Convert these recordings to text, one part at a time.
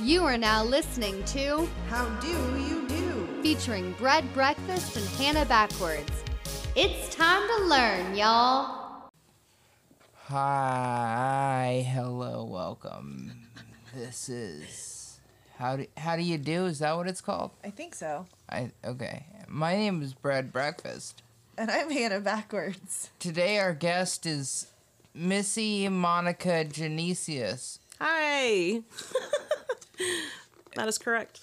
You are now listening to How do you do? featuring Bread Breakfast and Hannah Backwards. It's time to learn, y'all. Hi, hello, welcome. This is how do how do you do? Is that what it's called? I think so. I okay. My name is Bread Breakfast. And I'm Hannah backwards. Today our guest is Missy Monica Genesius, Hi. that is correct.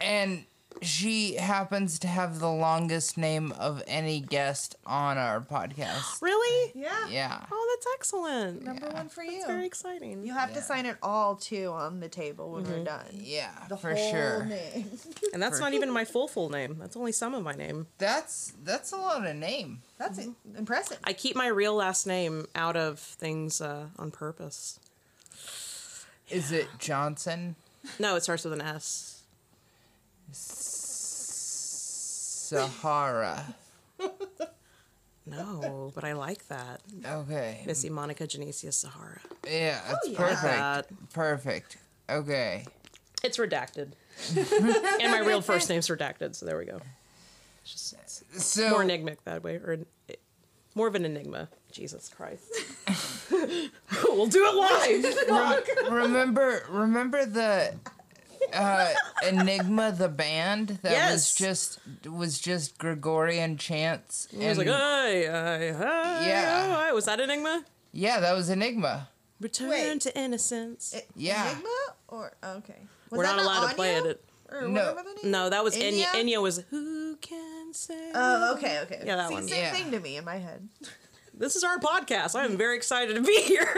and she happens to have the longest name of any guest on our podcast. Really? Yeah. Yeah. Oh, that's excellent. Number one for you. That's very exciting. You have Yeah. to sign it all too on the table when we're done. Yeah, The for whole sure. name. and that's for- not even my full full name. That's only some of my name. That's that's a lot of name. That's it. impressive. I keep my real last name out of things uh, on purpose. Is it Johnson? No, it starts with an S. Sahara. No, but I like that. Okay. Missy Monica Genesius Sahara. Yeah, that's oh, yeah. perfect. That. Perfect. Okay. It's redacted. and my real first name's redacted, so there we go. It's just it's So more enigmatic that way, or more of an enigma. Jesus Christ. we'll do it live. remember remember the uh, Enigma the band that was just was just Gregorian chants. He was like, hey, hey, hey, Yeah. oh, hey." Was that Enigma? yeah, that was Enigma. Return Wait. to innocence. It- Yeah. Enigma or okay. Was We're that not allowed to play Anya? it. Or No. the name No, that was Enya. Enya? Enya was Who Can Say? Oh, okay, okay. Yeah, that See, one. Same Yeah. thing to me in my head. This is our podcast. I am very excited to be here.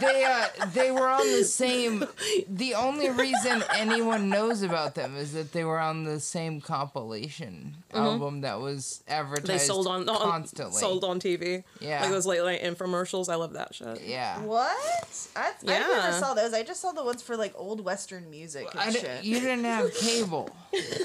They uh they were on the same. The only reason anyone knows about them is that they were on the same compilation album that was advertised Mm-hmm. they sold on, on constantly. sold on TV. Yeah. like those late night infomercials. I love that shit. Yeah. What? I, I never saw those. I just saw the ones for like old Western music and I di- shit. you didn't have cable.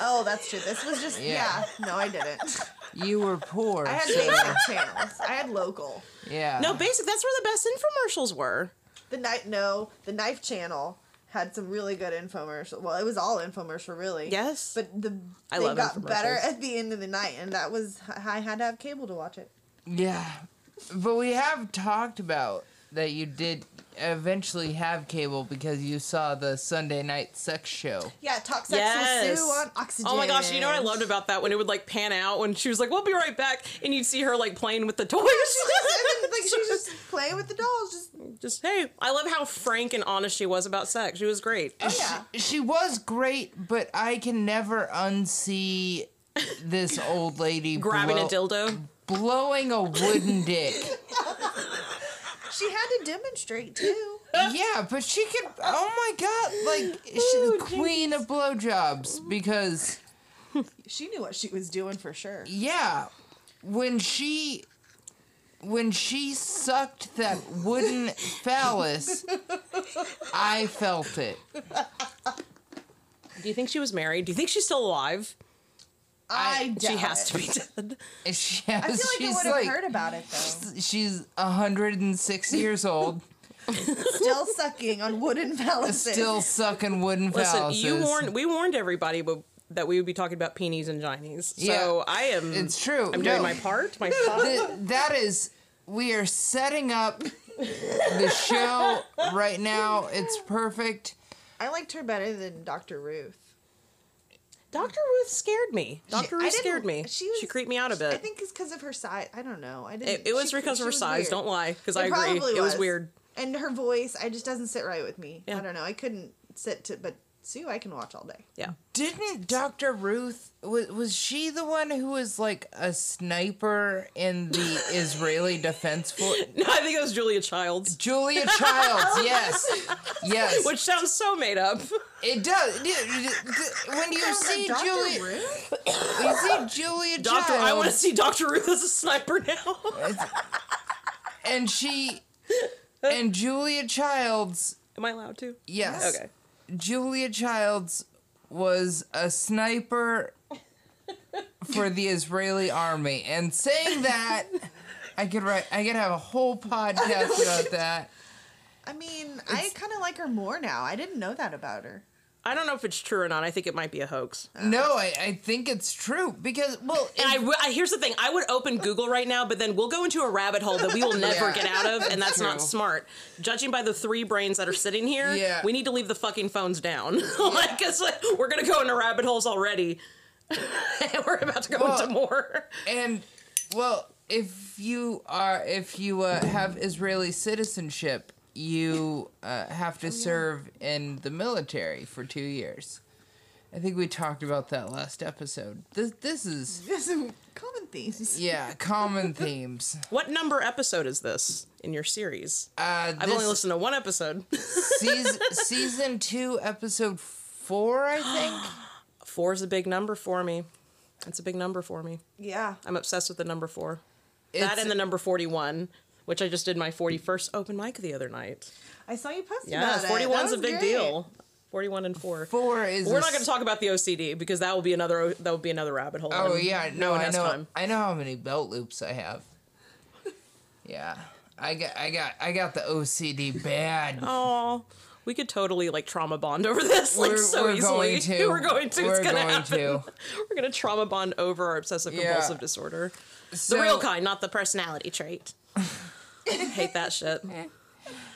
Oh, that's true. This was just Yeah. yeah. No, I didn't. You were poor. I had so- basic channels. I had local. yeah. No, basic. That's where the best infomercials were. The night no, the Knife Channel had some really good infomercial. Well, it was all infomercial, really. Yes. But the I they love got better at the end of the night, and that was I had to have cable to watch it. Yeah, but we have talked about that you did eventually have cable because you saw the Sunday night sex show. Yeah, talk sex Yes. with Sue on Oxygen. Oh my gosh, you know what I loved about that when it would like pan out when she was like, "We'll be right back," and you'd see her like playing with the toys. And then, like she was just playing with the dolls, just just hey, I love how frank and honest she was about sex. She was great. oh yeah. She, she was great, but I can never unsee this old lady Grabbing blow- a dildo. blowing a wooden dick. She had to demonstrate too. yeah, but she could. Oh my god! Like she's the oh, queen of blowjobs because. She knew what she was doing for sure. Yeah, when she when she sucked that wooden phallus, I felt it. Do you think she was married? Do you think she's still alive? I, She has it. to be dead. She has, I feel like I would have like heard about it though. she's hundred and six years old, Still sucking on wooden phalluses. still sucking wooden Listen, phalluses. you warned. We warned everybody but, that we would be talking about peenies and geenies. So Yeah, I am. It's true. I'm doing my part. My part. Th- that is, we are setting up the show right now. It's perfect. I liked her better than Dr. Ruth. Dr. Ruth scared me. Dr. Ruth scared me. she was- She creeped me out a bit. I think it's because of her size. I don't know. I didn't. it, it was she- because of her size. weird. Don't lie, because I agree. probably It was was. weird. And her voice, I just doesn't sit right with me. Yeah. I don't know. I couldn't sit to, but Sue, I can watch all day. Yeah. Didn't Dr. Ruth was was she the one who was like a sniper in the Israeli defense force? No, I think it was Julia Childs, Julia Childs, yes, yes. which sounds so made up. it does. When you see Dr. Julia, Ruth? when you see Julia Doctor, I want to see Doctor Ruth as a sniper now. and she and Julia Childs, Am I allowed to? yes, Okay. Julia Childs was a sniper for the Israeli army. And saying that, I could write. I could have a whole podcast about that. I mean, I kind of like her more now. I didn't know that about her. I don't know if it's true or not. I think it might be a hoax. No, I, I think it's true because well, And I, w- I- here's the thing: I would open Google right now, but then we'll go into a rabbit hole that we will never Yeah. get out of, and that's not True. smart. Judging by the three brains that are sitting here, Yeah. we need to leave the fucking phones down. like, it's like we're gonna go into rabbit holes already, and we're about to go Well- into more. and well, if you are if you uh, have Israeli citizenship, you uh, have to serve in the military for two years. I think we talked about that last episode. This this is There's some common themes. yeah common themes. What number episode is this in your series? Uh, I've only listened to one episode. season season two episode four, I think. Four is a big number for me. It's a big number for me. Yeah. I'm obsessed with the number four. that It's- and the number 41, which I just did my 41st open mic the other night. I saw you posting Yeah, about it. 41's That a big great. deal. 41 and 4. Four is We're not going to talk about the OCD because that will be another that will be another rabbit hole. Oh yeah, no I know. time. I know how many belt loops I have. Yeah, I got, I got, I got the OCD bad. Oh, we could totally like trauma bond over this like We're- so we're easily. going to. We're going to. We're it's gonna going happen. to. We're gonna trauma bond over our obsessive Yeah. compulsive disorder. So- the real kind, not the personality trait. Hate that shit.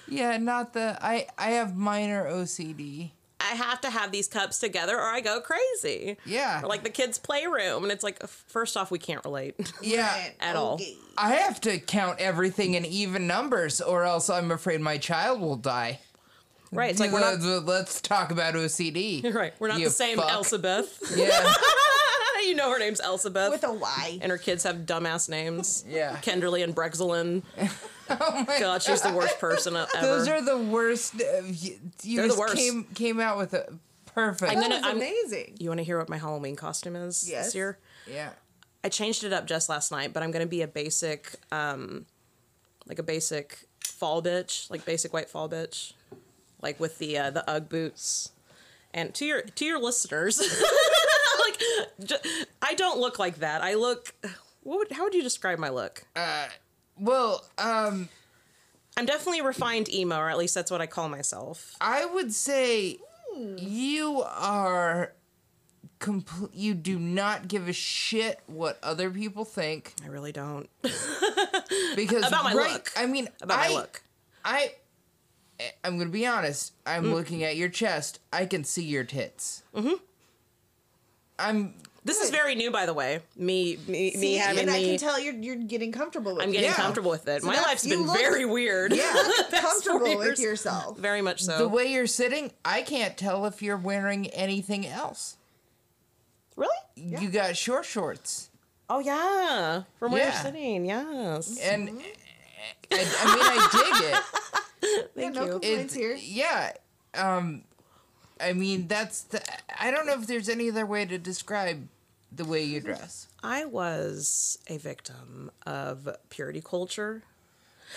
Yeah, not the. I, I have minor OCD. I have to have these cups together or I go crazy. Yeah. Or like the kids' playroom, and it's like, first off, we can't relate. Yeah, Right, At all. okay. I have to count everything in even numbers, or else I'm afraid my child will die. right? It's like we're not. Let's, let's talk about OCD. Right, we're not you the same fuck. Elsabeth. Yeah, you know her name's Elsabeth. With a Y. and her kids have dumbass names. Yeah. Kenderly and Brexelin. Oh my God, she's the worst person ever. Those are the worst. Uh, you you They're the just worst. Came came out with a perfect. I'm That gonna- was I'm- amazing. you want to hear what my Halloween costume is Yes. this year? yeah. I changed it up just last night, but I'm gonna be a basic, um, like a basic fall bitch, like basic white fall bitch, like with the uh, the UGG boots. And to your to your listeners, like I don't look like that. I look. What would, how would you describe my look? Well, um, I'm definitely a refined emo, or at least that's what I call myself. I would say you are complete. You do not give a shit what other people think I really don't. because About my right, look. I mean, About I, my look. I, I'm gonna be honest. I'm Mm. looking at your chest. I can see your tits. Mm-hmm. I'm. This is very new, by the way. Me, me, me See, having and I can tell you're you're getting comfortable with it. I'm getting Yeah. comfortable with it. So My life's been look- very weird. Yeah, comfortable with yourself. Very much so. The way you're sitting, I can't tell if you're wearing anything else. really? You got short shorts. Oh yeah, from where Yeah. you're sitting. Yes. and I, I mean I dig it. Yeah, no you. complaints It here. yeah. Um, I mean that's the. I don't know if there's any other way to describe the way you dress. I was a victim of purity culture.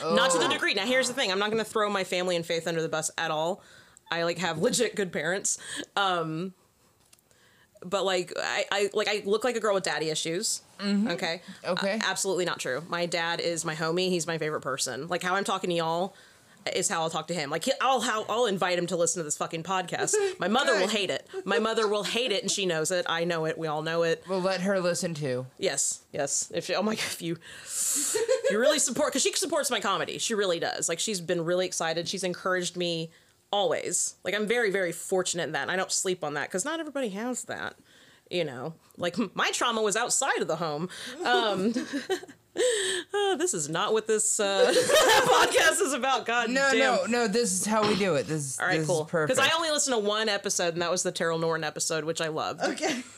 Not to the degree. Now here's the thing. I'm not going to throw my family and faith under the bus at all. I like have legit good parents. Um but like I, I like I look like a girl with daddy issues. Okay. Okay. Uh, absolutely not true. My dad is my homie. He's my favorite person. Like how I'm talking to y'all is how I'll talk to him. Like he- I'll how I'll invite him to listen to this fucking podcast. My mother will hate it. My mother will hate it, and she knows it. I know it. We all know it. We'll let her listen too. Yes, yes. If she, oh my god, if you if you really support because she supports my comedy, she really does. Like she's been really excited. She's encouraged me always. Like I'm very very fortunate in that. And I don't sleep on that because not everybody has that. You know, like my trauma was outside of the home. Um, uh, this is not what this uh, podcast is about. God No, damn. no, no. This is how we do it. This is All right, this cool. is perfect. Because I only listened to one episode, and that was the Terrell Norton episode, which I loved. Okay.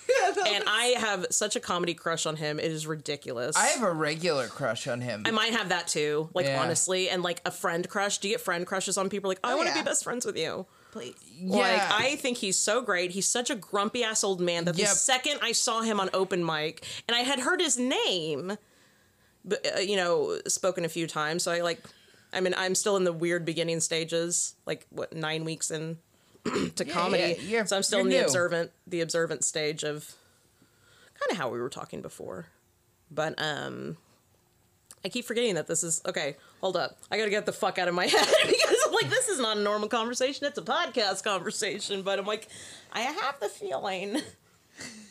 And I have such a comedy crush on him; it is ridiculous. I have a regular crush on him. I might have that too, like Yeah. honestly, and like a friend crush. Do you get friend crushes on people? Like, I Oh, want to yeah. be best friends with you. Please. yeah. Like, I think he's so great. He's such a grumpy ass old man that the second I saw him on open mic, and I had heard his name, but you know, spoken a few times. So I like, I mean, I'm still in the weird beginning stages. Like what nine weeks in to comedy, yeah, so I'm still in the new. observant, the observant stage of kind of how we were talking before. But um, I keep forgetting that this is okay. Hold up, I gotta get the fuck out of my head because I'm like this is not a normal conversation. It's a podcast conversation. But I'm like, I have the feeling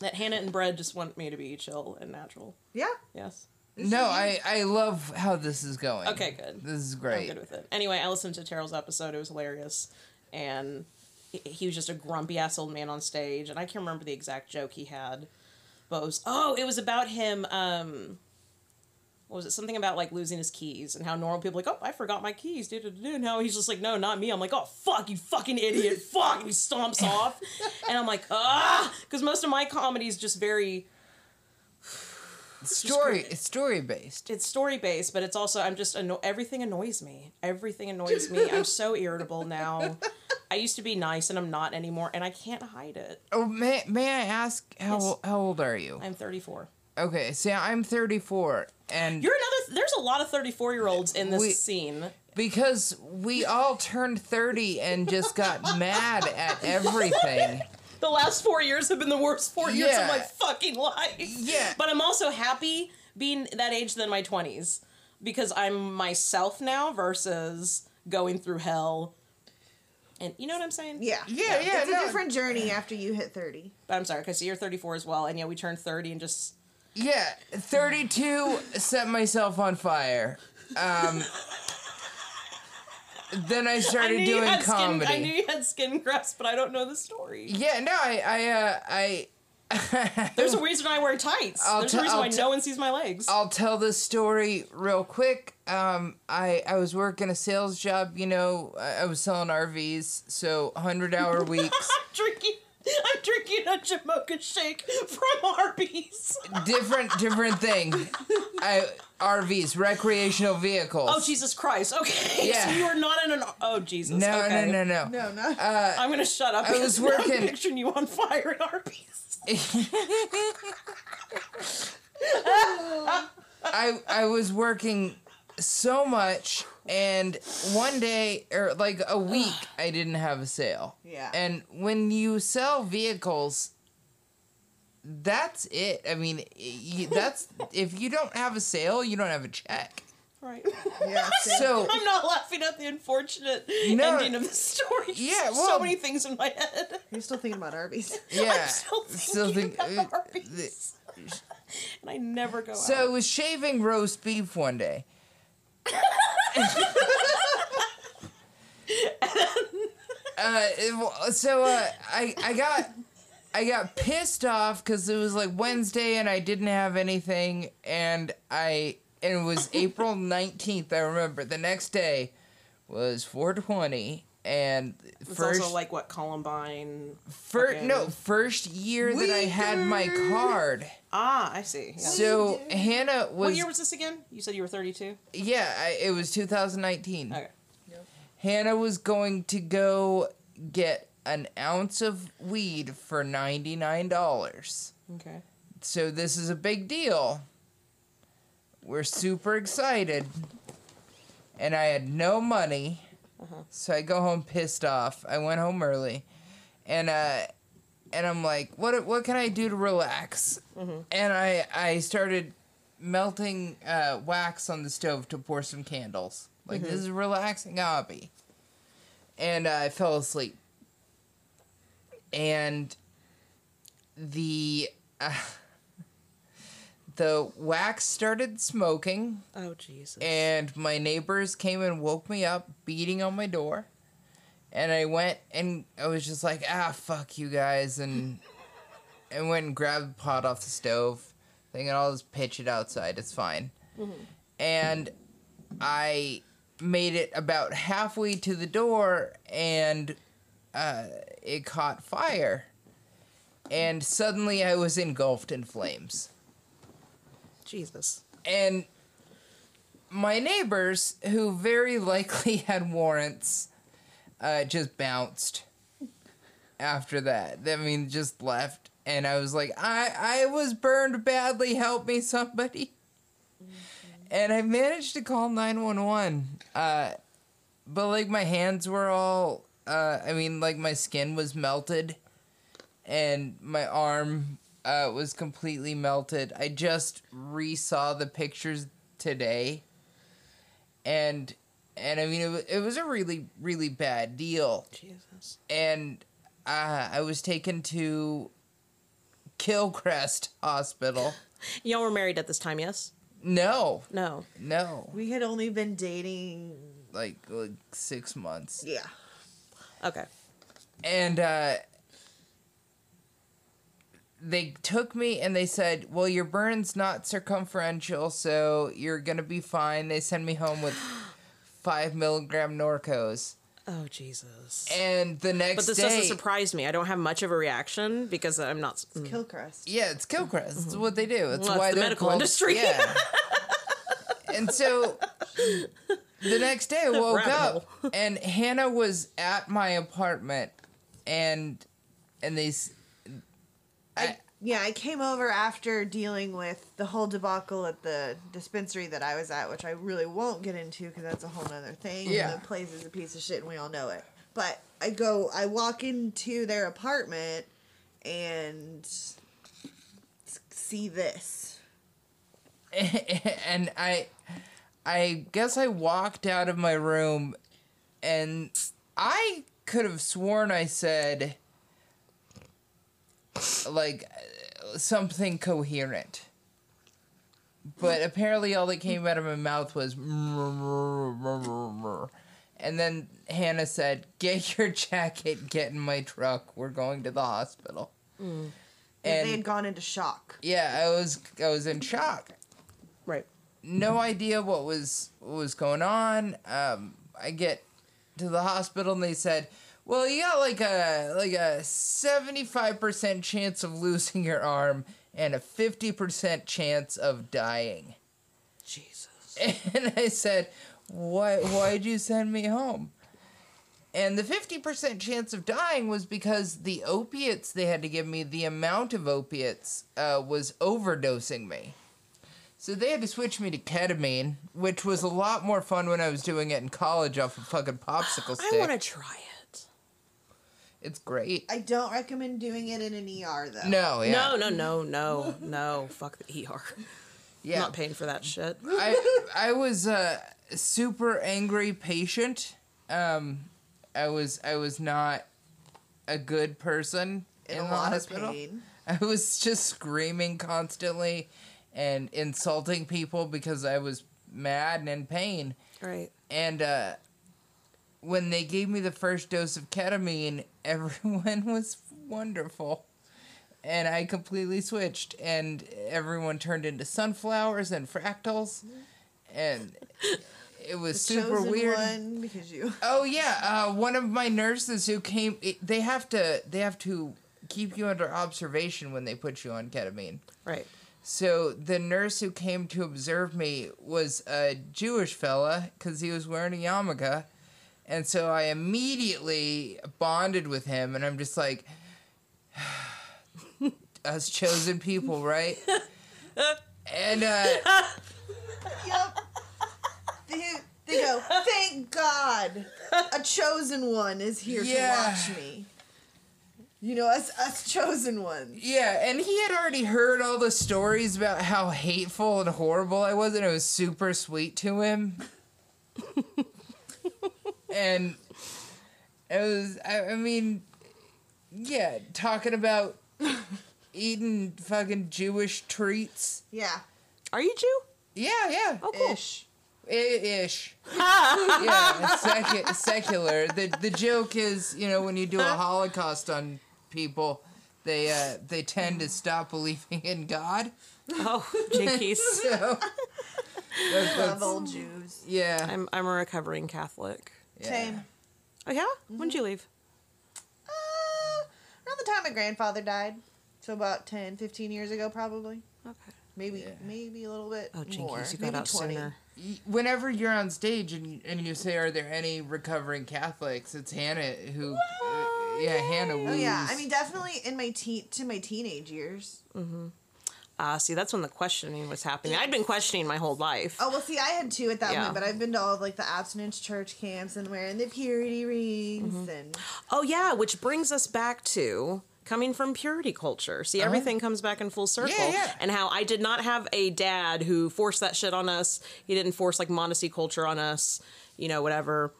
that Hannah and Brad just want me to be chill and natural. Yeah. Yes. No, I I love how this is going. Okay, good. This is I'm great. good with it. Anyway, I listened to Terrell's episode. It was hilarious, and he, he was just a grumpy ass old man on stage. And I can't remember the exact joke he had, but it was oh, it was about him. Um, what was it? Something about like losing his keys and how normal people are like, oh, I forgot my keys. duh. And how he's just like, no, not me. I'm like, oh fuck, you fucking idiot, fuck. And he stomps off, and I'm like, ah, because most of my comedy is just very Story it's story based. it's story based, but it's also I'm just anno- everything annoys me. Everything annoys me. I'm so irritable now. I used to be nice and I'm not anymore, and I can't hide it. Oh, may may I ask how Yes. how old are you? I'm 34. Okay, see, I'm 34, and You're another. There's a lot of 34 year olds in this We- scene. because we all turned 30 and just got mad at everything. The last four years have been the worst four years of my fucking life. Yeah. But I'm also happy being that age than my 20s because I'm myself now versus going through hell. And you know what I'm saying? Yeah. Yeah, yeah, It's no. a different journey after you hit 30. But I'm sorry, because you're 34 as well, and yeah, we turned 30 and just Yeah, 32 set myself on fire. Um, then I I started you doing comedy. Skin, I knew you had skin grafts, but I don't know the story. Yeah, no, I, I, uh, I. There's a reason I wear tights. I'll There's t- a reason I'll why t- no one sees my legs. I'll tell this story real quick. Um, I I was working a sales job. You know, I, I was selling RVs, so hundred hour weeks. Drinking. I'm drinking a Jamocha shake from Arby's. different different thing. I RVs, recreational vehicles. Oh Jesus Christ! Okay, Yeah. so you are not in an. Oh Jesus. No, okay. no, no, no, No, no. Uh, I'm gonna shut up. I because was now I'm working- picturing you on fire at Arby's. I I was working so much and one day or like a week I didn't have a sale. Yeah. And when you sell vehicles that's it. I mean, y- that's if you don't have a sale, you don't have a check. Right. yeah. So I'm not laughing at the unfortunate No. ending of the story. Just Yeah, so many things in my head. You're still thinking about Arby's. yeah, I'm still thinking think- about Arby's. and I never go So I was shaving roast beef one day. Uh, so uh, I I got I got pissed off because it was like Wednesday and I didn't have anything and I and it was April nineteenth. I remember the next day was four twenty and It's first also like what Columbine. first fucking- no first year that I had my card. Ah, I see. Yeah. So Hannah was what year was this again? You said you were 32. Yeah, I, it was 2019. Okay. Hannah was going to go get an ounce of weed for $99. Okay. So this is a big deal. We're super excited. And I had no money. So I go home pissed off. I went home early. And uh and I'm like, what what can I do to relax? And I I started melting uh, wax on the stove to pour some candles. Like this is a relaxing hobby. And uh, I fell asleep. And the uh, the wax started smoking Oh Jesus. and my neighbors came and woke me up beating on my door. And i went and i was just like ah fuck you guys and and went and grabbed the pot off the stove. Thinking i'll just pitch it outside. It's fine. And i made it about halfway to the door and uh, it caught fire. And suddenly i was engulfed in flames Jesus. and my neighbors, who very likely had warrants, uh, just bounced after that. I mean, just left. And I was like, I, I was burned badly. Help me, somebody. And I managed to call 911. Uh, but, like, my hands were all, uh, I mean, like, my skin was melted. And my arm uh, was completely melted. I just re-saw the pictures today, and and I mean it, wa- it was a really really bad deal. Jesus. and uh, I was taken to Hillcrest Hospital. Y'all were married at this time, yes? No, No. no, We had only been dating. like like six months, Yeah. Okay. and uh, they took me and they said, "Well, your burn's not circumferential, so you're gonna be fine." They send me home with five milligram Norcos, Oh Jesus. and the next But this day, doesn't surprise me. I don't have much of a reaction because I'm not. mm. Hillcrest. Yeah, it's Hillcrest. It's what they do. It's Well, why it's the they're medical called- industry. Yeah. and so the next day I woke Rabbit up and Hannah was at my apartment and and they s- I, yeah, I came over after dealing with the whole debacle at the dispensary that I was at, which I really won't get into because that's a whole nother thing. Yeah. The place is a piece of shit and we all know it. But I go, I walk into their apartment and see this. and I I guess I walked out of my room and I could have sworn I said like uh, something coherent. But apparently all that came out of my mouth was and then Hannah said, "Get your jacket, get in my truck. We're going to the hospital." And they had gone into shock. yeah, I was I was in shock Right. no idea what was what was going on. Um, I get to the hospital and they said, "Well, you got like a like a seventy five percent chance of losing your arm and a fifty percent chance of dying." Jesus. And I said, "Why? Why'd you send me home?" And the fifty percent chance of dying was because the opiates they had to give me, the amount of opiates, uh, was overdosing me. So they had to switch me to ketamine, which was a lot more fun when I was doing it in college off a fucking popsicle stick. I want to try it. It's great. I don't recommend doing it in an ER though. No, yeah, No, no, no, no, no. Fuck the ER. yeah. I'm not paying for that shit. I I was a super angry patient. Um, I was I was not a good person In in, a the lot hospital. of pain. I was just screaming constantly and insulting people because I was mad and in pain. Right. And uh, when they gave me the first dose of ketamine, everyone was wonderful. And I completely switched, and everyone turned into sunflowers and fractals. And it was super weird. One because you. Oh yeah, uh, one of my nurses who came. It, they have to. They have to keep you under observation when they put you on ketamine. Right. So the nurse who came to observe me was a Jewish fella because he was wearing a yarmulke, and so I immediately bonded with him, and I'm just like, us chosen people, right? and uh, Yep. They, they go, thank God, a chosen one is here Yeah. to watch me. You know, us us chosen ones. Yeah, and he had already heard all the stories about how hateful and horrible I was, and it was super sweet to him. And it was, I, I mean, yeah, talking about eating fucking Jewish treats. Yeah. Are you Jew? Yeah, yeah. Oh, cool. Ish. Ish. yeah, secu- secular. The the joke is, you know, when you do a Holocaust on people, they uh, they tend to stop believing in God. Oh, jinkies. So that- Love old Jews. yeah, I'm I'm a recovering Catholic. Yeah. Same. Oh yeah? When'd you leave? Uh, around the time my grandfather died. So about 10, 15 years ago, probably. Okay. Maybe, Yeah. maybe a little bit Oh, jinkies, more. you maybe got out 20. sooner. Whenever you're on stage and and you say, "Are there any recovering Catholics?" It's Hannah who, uh, yeah, Hannah. Oh yeah. I mean definitely in my teen to my teenage years. Ah, see, that's when the questioning was happening. I'd been questioning my whole life. Oh well, see, I had two at that Yeah. point, but I've been to all of like the abstinence church camps and wearing the purity rings Mm-hmm. and Oh yeah, which brings us back to coming from purity culture. See, everything comes back in full circle. Uh-huh. Yeah, yeah. And how I did not have a dad who forced that shit on us. He didn't force like modesty culture on us. you know, whatever,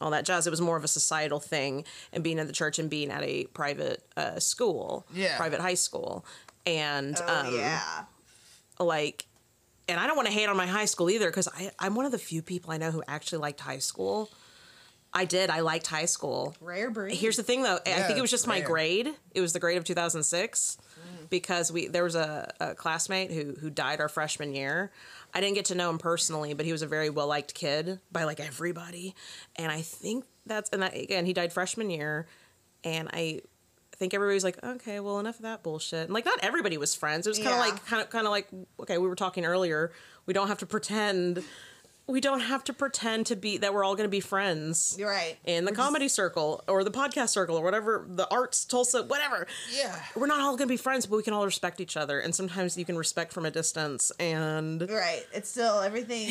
all that jazz. It was more of a societal thing, and being in the church and being at a private uh, school, Yeah. private high school, and Oh um, yeah. like and I don't want to hate on my high school either because I I'm one of the few people I know who actually liked high school. I did. I liked high school. Rare breed. Here's the thing though. I think it was just my grade. It was the grade of 2006 because we there was a, a classmate who who died our freshman year. I didn't get to know him personally, but he was a very well liked kid by like everybody. And I think that's and that again he died freshman year, and I think everybody's like, okay, well enough of that bullshit. And like not everybody was friends. It was kind of Yeah. like kind of kind of like okay, we were talking earlier. We don't have to pretend. We don't have to pretend to be that we're all going to be friends You're right. in the We're just- comedy circle or the podcast circle or whatever the arts tulsa whatever Yeah. we're not all gonna be friends but we can all respect each other and sometimes you can respect from a distance and right. It's still everything.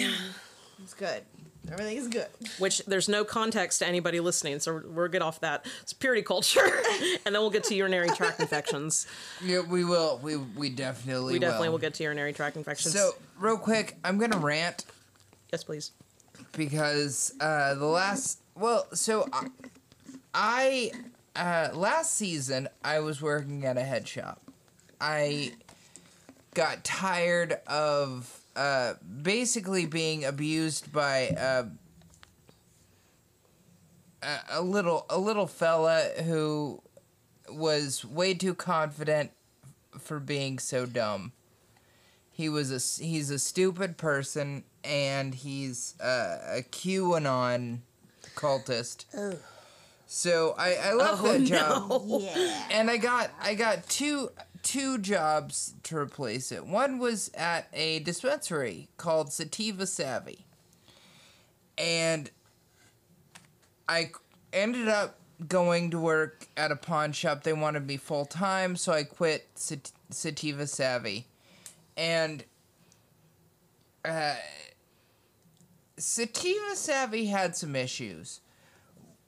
is good. Everything is good. which there's no context to anybody listening so we're, we're get off that it's purity culture and then we'll get to urinary tract infections Yeah, we will. We we definitely. we definitely will get to urinary tract infections So real quick, I'm gonna rant yes please because uh, the last well, so I, I uh, last season I was working at a head shop. I got tired of uh, basically being abused by uh, a, a little a little fella who was way too confident for being so dumb. He was a he's a stupid person and he's uh, a QAnon cultist. So I I left Oh, that job no. Yeah. and I got I got two two jobs to replace it. One was at a dispensary called Sativa Savvy, and I ended up going to work at a pawn shop. They wanted me full time, so I quit Sat- Sativa Savvy, and uh, Sativa Savvy had some issues.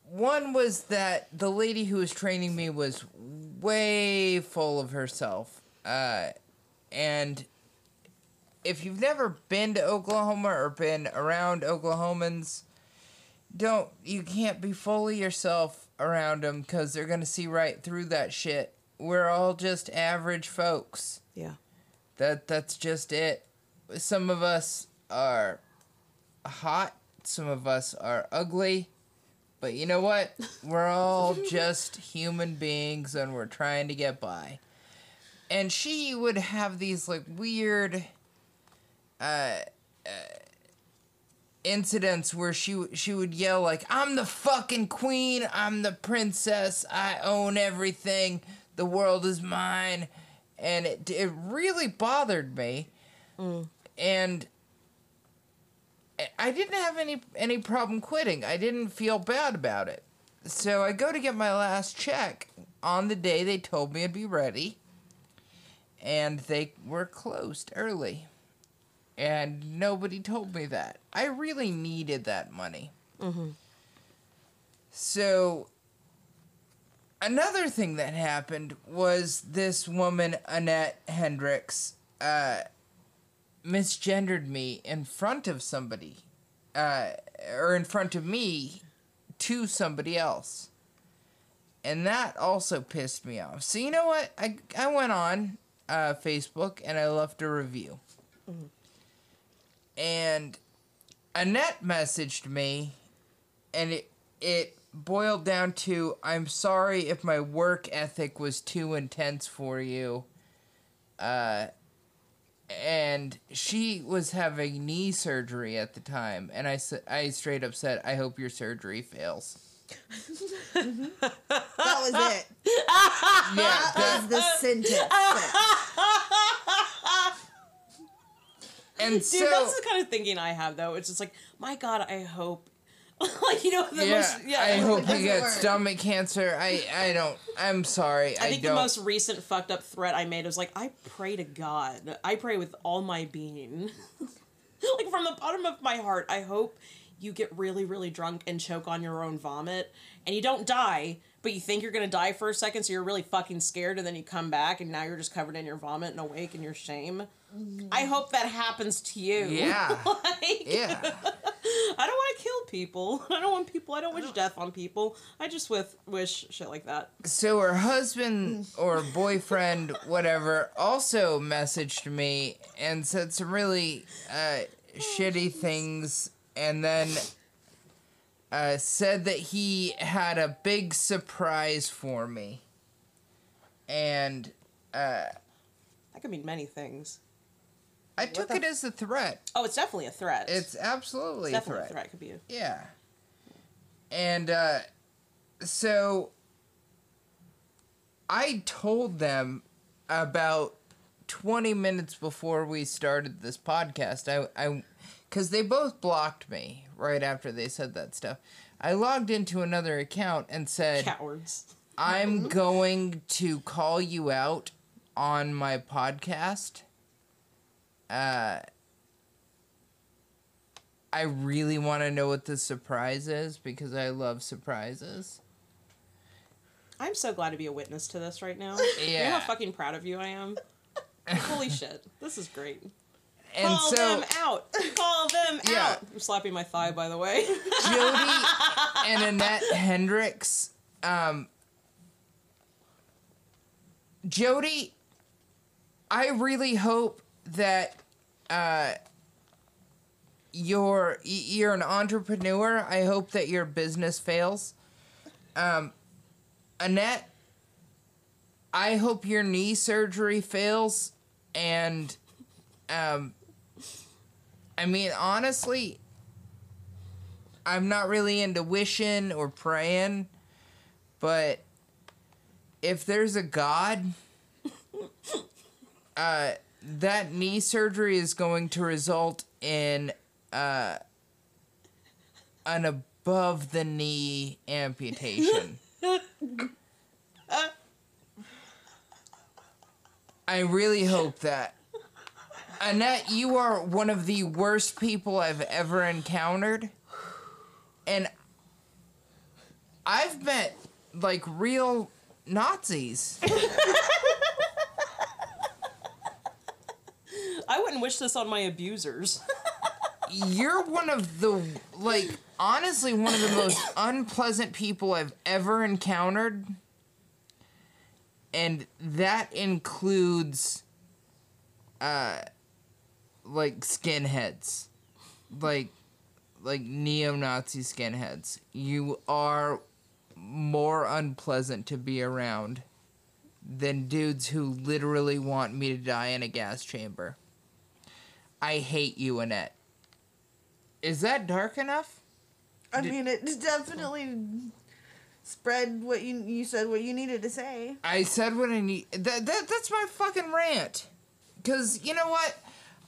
One was that the lady who was training me was way full of herself. Uh, and if you've never been to Oklahoma or been around Oklahomans, don't you can't be fully yourself around them because they're gonna see right through that shit. We're all just average folks. yeah That that's just it. Some of us are hot, some of us are ugly. But you know what? We're all just human beings and we're trying to get by. And she would have these like weird uh, uh incidents where she she would yell like I'm the fucking queen, I'm the princess, I own everything, the world is mine. And it it really bothered me. And I didn't have any any problem quitting. I didn't feel bad about it. So I go to get my last check on the day they told me it'd be ready. And they were closed early. And nobody told me that. I really needed that money. So another thing that happened was this woman Annette Hendricks uh, misgendered me in front of somebody, uh, or in front of me to somebody else. And that also pissed me off. So you know what? I, I went on uh, Facebook and I left a review. And Annette messaged me and it it boiled down to I'm sorry if my work ethic was too intense for you. Uh and she was having knee surgery at the time and i i straight up said I hope your surgery fails. Mm-hmm. That was it. Yeah, That that, was the sentence. and dude so that's the kind of thinking i have though it's just like my god i hope like you know the yeah, most yeah I hope doesn't you get stomach cancer. I I don't. I'm sorry. I, I think don't. the most recent fucked up threat I made was like, I pray to God. I pray with all my being. like from the bottom of my heart, I hope you get really, really drunk and choke on your own vomit and you don't die, but you think you're gonna die for a second, so you're really fucking scared, and then you come back and now you're just covered in your vomit and awake in your shame. I hope that happens to you. Yeah. like, yeah. I don't want to kill people. I don't want people. I don't wish death on people. I just with wish shit like that. So her husband or boyfriend, whatever, also messaged me and said some really uh, shitty things, and then uh, said that he had a big surprise for me. And uh, That could mean many things. I took the- it as a threat. Oh, it's definitely a threat. It's absolutely It's definitely a threat. Could be a Yeah. And uh so I told them about 20 minutes before we started this podcast. I I cuz they both blocked me right after they said that stuff. I logged into another account and said cowards. I'm going to call you out on my podcast. Uh, I really want to know what the surprise is because I love surprises. I'm so glad to be a witness to this right now. Yeah. You know how fucking proud of you I am. Holy shit, this is great. And Call so them out. Call them Yeah. out. I'm slapping my thigh, by the way. Jody and Annette Hendricks, um, Jody, I really hope that uh, you're you're an entrepreneur. I hope that your business fails. Um, Annette, I hope your knee surgery fails, and um, I mean honestly, I'm not really into wishing or praying, but if there's a God, uh, that knee surgery is going to result in uh, an above the knee amputation. I really hope that. Annette, you are one of the worst people I've ever encountered. And I've met like real Nazis. I wouldn't wish this on my abusers. You're one of the like honestly one of the most unpleasant people I've ever encountered. And that includes uh like skinheads. Like like neo-Nazi skinheads. You are more unpleasant to be around than dudes who literally want me to die in a gas chamber. I hate you, Annette. Is that dark enough? I Did- mean, it definitely spread what you you said what you needed to say. I said what I need. That, that that's my fucking rant. Cause you know what?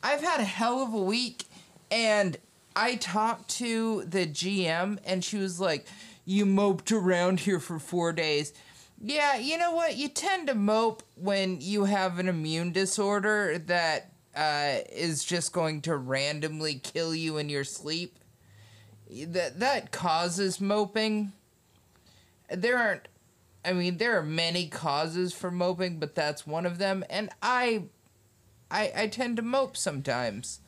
I've had a hell of a week, and I talked to the GM, and she was like, "You moped around here for four days." Yeah, you know what? You tend to mope when you have an immune disorder that uh, is just going to randomly kill you in your sleep. That that causes moping. There aren't I mean, there are many causes for moping, but that's one of them. And I, I, I tend to mope sometimes.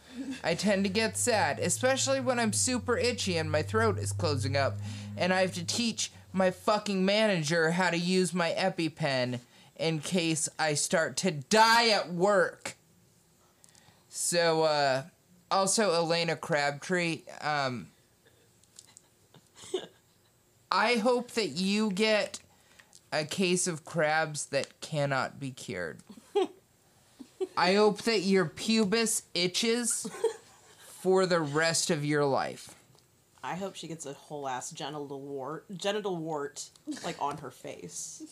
I tend to get sad, especially when I'm super itchy and my throat is closing up, and I have to teach my fucking manager how to use my EpiPen in case I start to die at work. So, uh, also Elena Crabtree, um, I hope that you get a case of crabs that cannot be cured. I hope that your pubis itches for the rest of your life. I hope she gets a whole ass genital wart, genital wart, like on her face.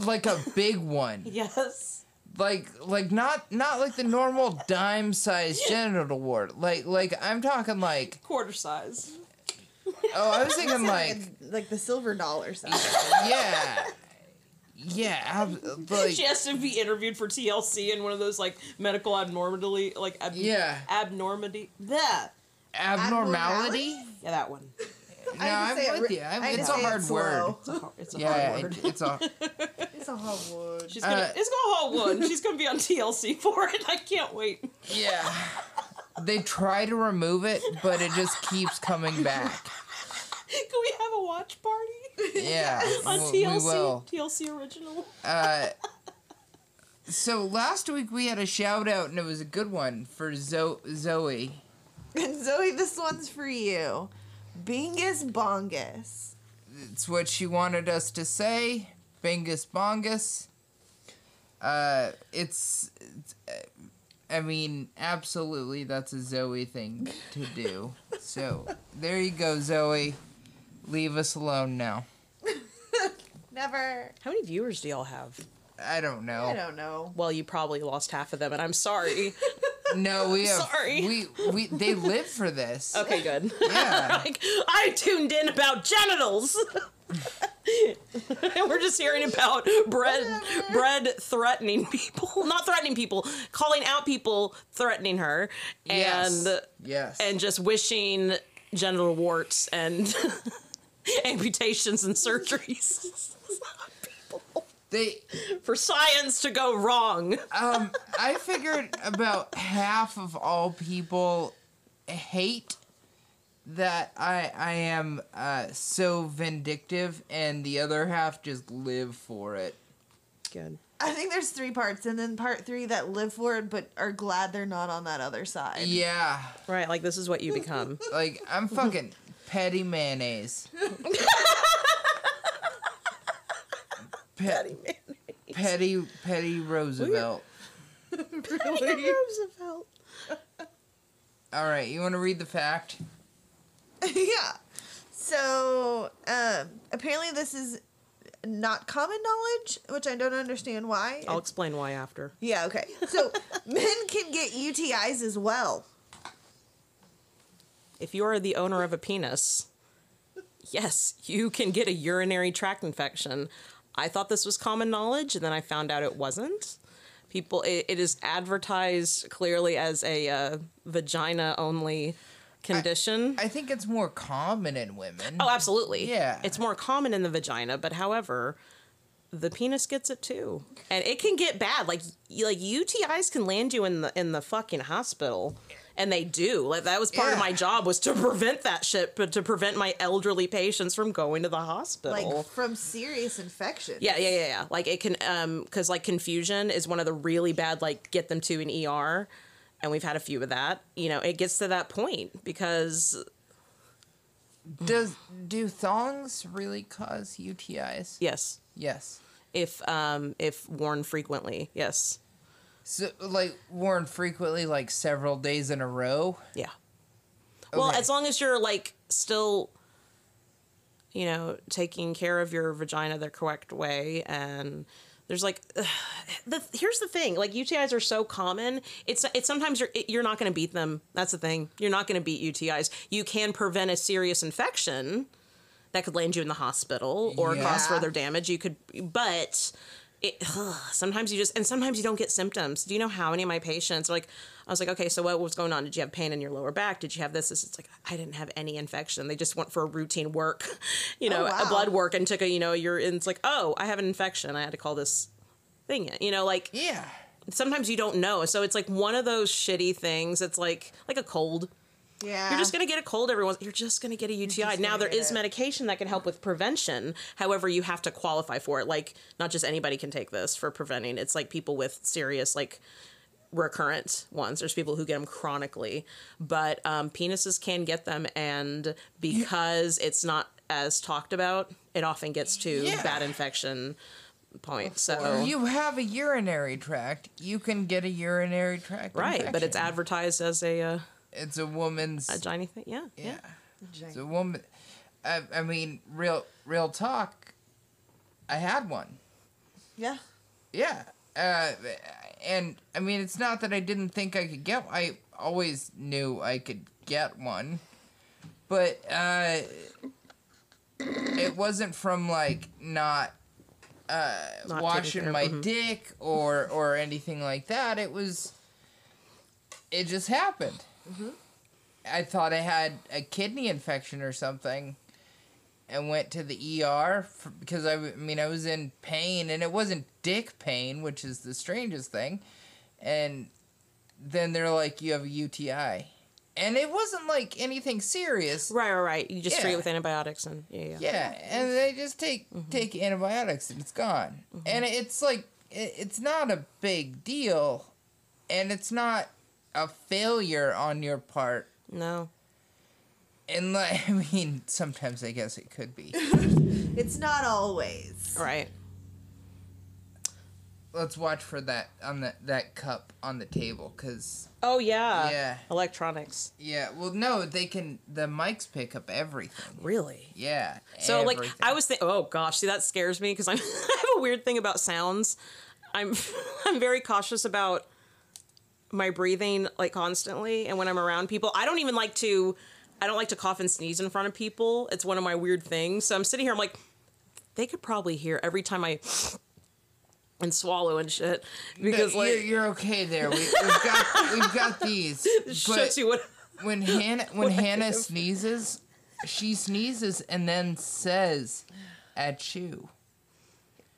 Like a big one. Yes. Like like not not like the normal dime sized genital wart. Like like I'm talking like Quarter size. oh I was thinking like like the silver dollar sign. yeah. Yeah, ab- like she has to be interviewed for TLC in one of those like medical abnormality, like ab- Yeah. abnormality. That abnormality. yeah, that one. No, I had to I'm say it with re- you. I'm, I had to it's a say hard word. It's a, hard- it's a Yeah, hard word. it, it's a It's a hard word. She's gonna. Uh, it's gonna hold one. She's gonna be on TLC for it. I can't wait. yeah. they try to remove it, but it just keeps coming back. Can we have a watch party Yeah, on w- TLC? TLC original. Uh, so last week we had a shout out, and it was a good one for Zo- Zoe. And Zoe, this one's for you. Bingus bongus. It's what she wanted us to say. Bingus bongus. Uh, it's, it's uh, I mean, absolutely, that's a Zoe thing to do. So there you go, Zoe. Leave us alone now. Never. How many viewers do y'all have? I don't know. I don't know. Well, you probably lost half of them, and I'm sorry. No, we have. Sorry. We we they live for this. okay, good. Yeah. like, I tuned in about genitals. and we're just hearing about bread bread threatening people not threatening people calling out people threatening her and Yes. and Yes. and just wishing genital warts and amputations and surgeries they for science to go wrong um I figured about half of all people hate that I I am uh so vindictive and the other half just live for it. good I think there's three parts, and then part three that live for it but are glad they're not on that other side. Yeah. right like this is what you become Like I'm fucking petty mayonnaise. Petty Petty Petty Roosevelt. Roosevelt. All right, you want to read the fact? yeah. So um, apparently this is not common knowledge, which I don't understand why. I'll explain why after. yeah. Okay. So men can get UTIs as well. If you are the owner of a penis, yes, you can get a urinary tract infection. I thought this was common knowledge, and then I found out it wasn't. People, it, it is advertised clearly as a uh, vagina only condition. I think it's more common in women. oh, absolutely. Yeah. It's more common in the vagina, but however, the penis gets it too, and it can get bad. Like like UTIs can land you in the in the fucking hospital, and they do. Like that was part of my job was to prevent that shit, but to prevent my elderly patients from going to the hospital. Like from serious infection. yeah, yeah, yeah, yeah. Like it can, um, because like confusion is one of the really bad. Like get them to an ER, and we've had a few of that. You know, it gets to that point because Does do thongs really cause UTIs? yes, Yes. if um if worn frequently, yes, So like worn frequently, like several days in a row. Yeah. Well, as long as you're like still, you know, taking care of your vagina the correct way, and there's like, the here's the thing, like UTIs are so common. It's it's sometimes you're you're not going to beat them. That's the thing. You're not going to beat UTIs. You can prevent a serious infection that could land you in the hospital or cause further damage. You could, but it, sometimes you just and sometimes you don't get symptoms. Do you know how many of my patients are like? I was like, okay, so what was going on? Did you have pain in your lower back? Did you have this? this? It's like I didn't have any infection. They just went for a routine work, you oh, know, Oh, wow. a blood work, and took a, you know, you're. And it's like, oh, I have an infection. I had to call this thing in. You know, like Yeah. sometimes you don't know. So it's like one of those shitty things. It's like like a cold. Yeah. You're just gonna get a cold every once. You're just gonna get a UTI. Now there is it. medication that can help with prevention. However, you have to qualify for it. Like not just anybody can take this for preventing. It's like people with serious like recurrent ones. There's people who get them chronically, but um, penises can get them, and because it's not as talked about, it often gets to Yeah. bad infection point. So You have a urinary tract. You can get a urinary tract. right, but it's advertised as a uh, It's a woman's. vagina thing. Yeah, yeah. yeah. It's a woman. I, I mean, real real talk. I had one. yeah. Yeah. Uh, and I mean, it's not that I didn't think I could get. I always knew I could get one, but uh, it wasn't from like not uh, Not washing care of- my mhm. dick or or anything like that. It was. It just happened. I thought I had a kidney infection or something and went to the ER for, because I mean I was in pain and it wasn't dick pain, which is the strangest thing, and then they're like, you have a UTI. And it wasn't like anything serious. Right, right, right. You just treat it with antibiotics and yeah, yeah. Yeah, and they just take Mm-hmm. take antibiotics and it's gone. And it's like it, it's not a big deal, and it's not a failure on your part. No. And like, I mean, sometimes I guess it could be. It's not always. Right. Let's watch for that on the that cup on the table, cause Oh yeah. Yeah. Electronics. yeah, well, no, they can the mics pick up everything. Really? Yeah. So like. I was thinking, oh gosh, see that scares me because I'm I have a weird thing about sounds. I'm I'm very cautious about my breathing like constantly, and when I'm around people, I don't even like to. I don't like to cough and sneeze in front of people. It's one of my weird things. So I'm sitting here, I'm like, they could probably hear every time I and swallow and shit because No, like you're, you're okay there. We, we've got we've got these. But you what. when Hannah when Hannah sneezes, she sneezes and then says, "At you."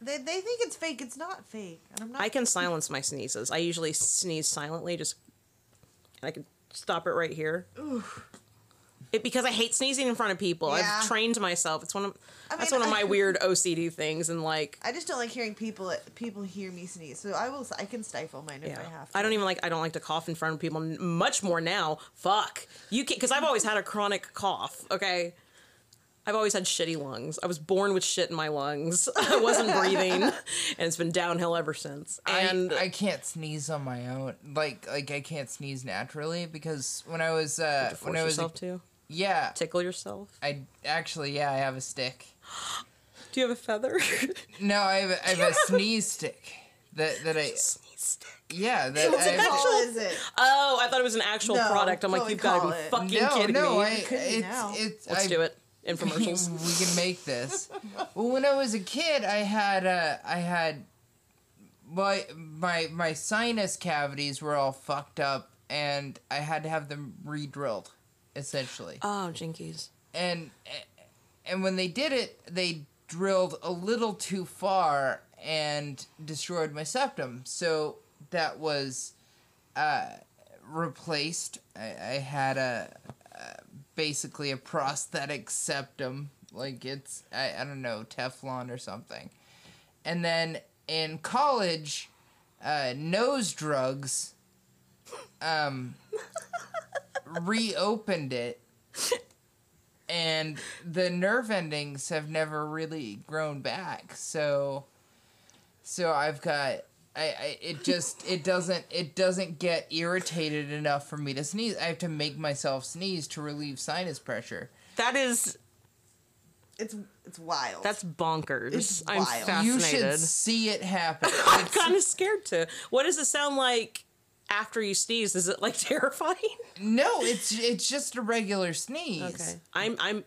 They, they think it's fake. It's not fake. And I'm not. I can silence my sneezes. I usually sneeze silently, just I can stop it right here. It, because I hate sneezing in front of people. Yeah. I've trained myself. It's one of I that's mean, one of I- my weird OCD things, and like I just don't like hearing people people hear me sneeze. So I will. I can stifle mine if yeah, I have to. I don't even like I don't like to cough in front of people. Much more now. Fuck you, because I've always had a chronic cough. Okay. I've always had shitty lungs. I was born with shit in my lungs. I wasn't breathing, and it's been downhill ever since. And I, I can't sneeze on my own. Like like I can't sneeze naturally because when I was uh to force when I was a- yourself to yeah tickle yourself. I actually yeah I have a stick. Do you have a feather? No, I have a, I have a sneeze stick that that I Sneeze stick. yeah that What I have to- call is it? Oh, I thought it was an actual No, product. I'm like, you've got to be it. fucking no kidding no me. I, could be it's it's Let's I, do it. Infomercials. we can make this. well, when I was a kid, I had uh, I had my my my sinus cavities were all fucked up, and I had to have them re-drilled, essentially. oh, jinkies. And and when they did it, they drilled a little too far and destroyed my septum. So that was uh, replaced. I, I had a basically a prosthetic septum, like it's I, I don't know Teflon or something. And then in college, uh, nose drugs um, reopened it. And the nerve endings have never really grown back. So so I've got I, I it just it doesn't it doesn't get irritated enough for me to sneeze. I have to make myself sneeze to relieve sinus pressure. That is It's it's wild. that's bonkers. It's I'm wild. fascinated. You should see it happen. I'm kind of scared to. What does it sound like after you sneeze? Is it like terrifying? no, it's it's just a regular sneeze. Okay. I'm I'm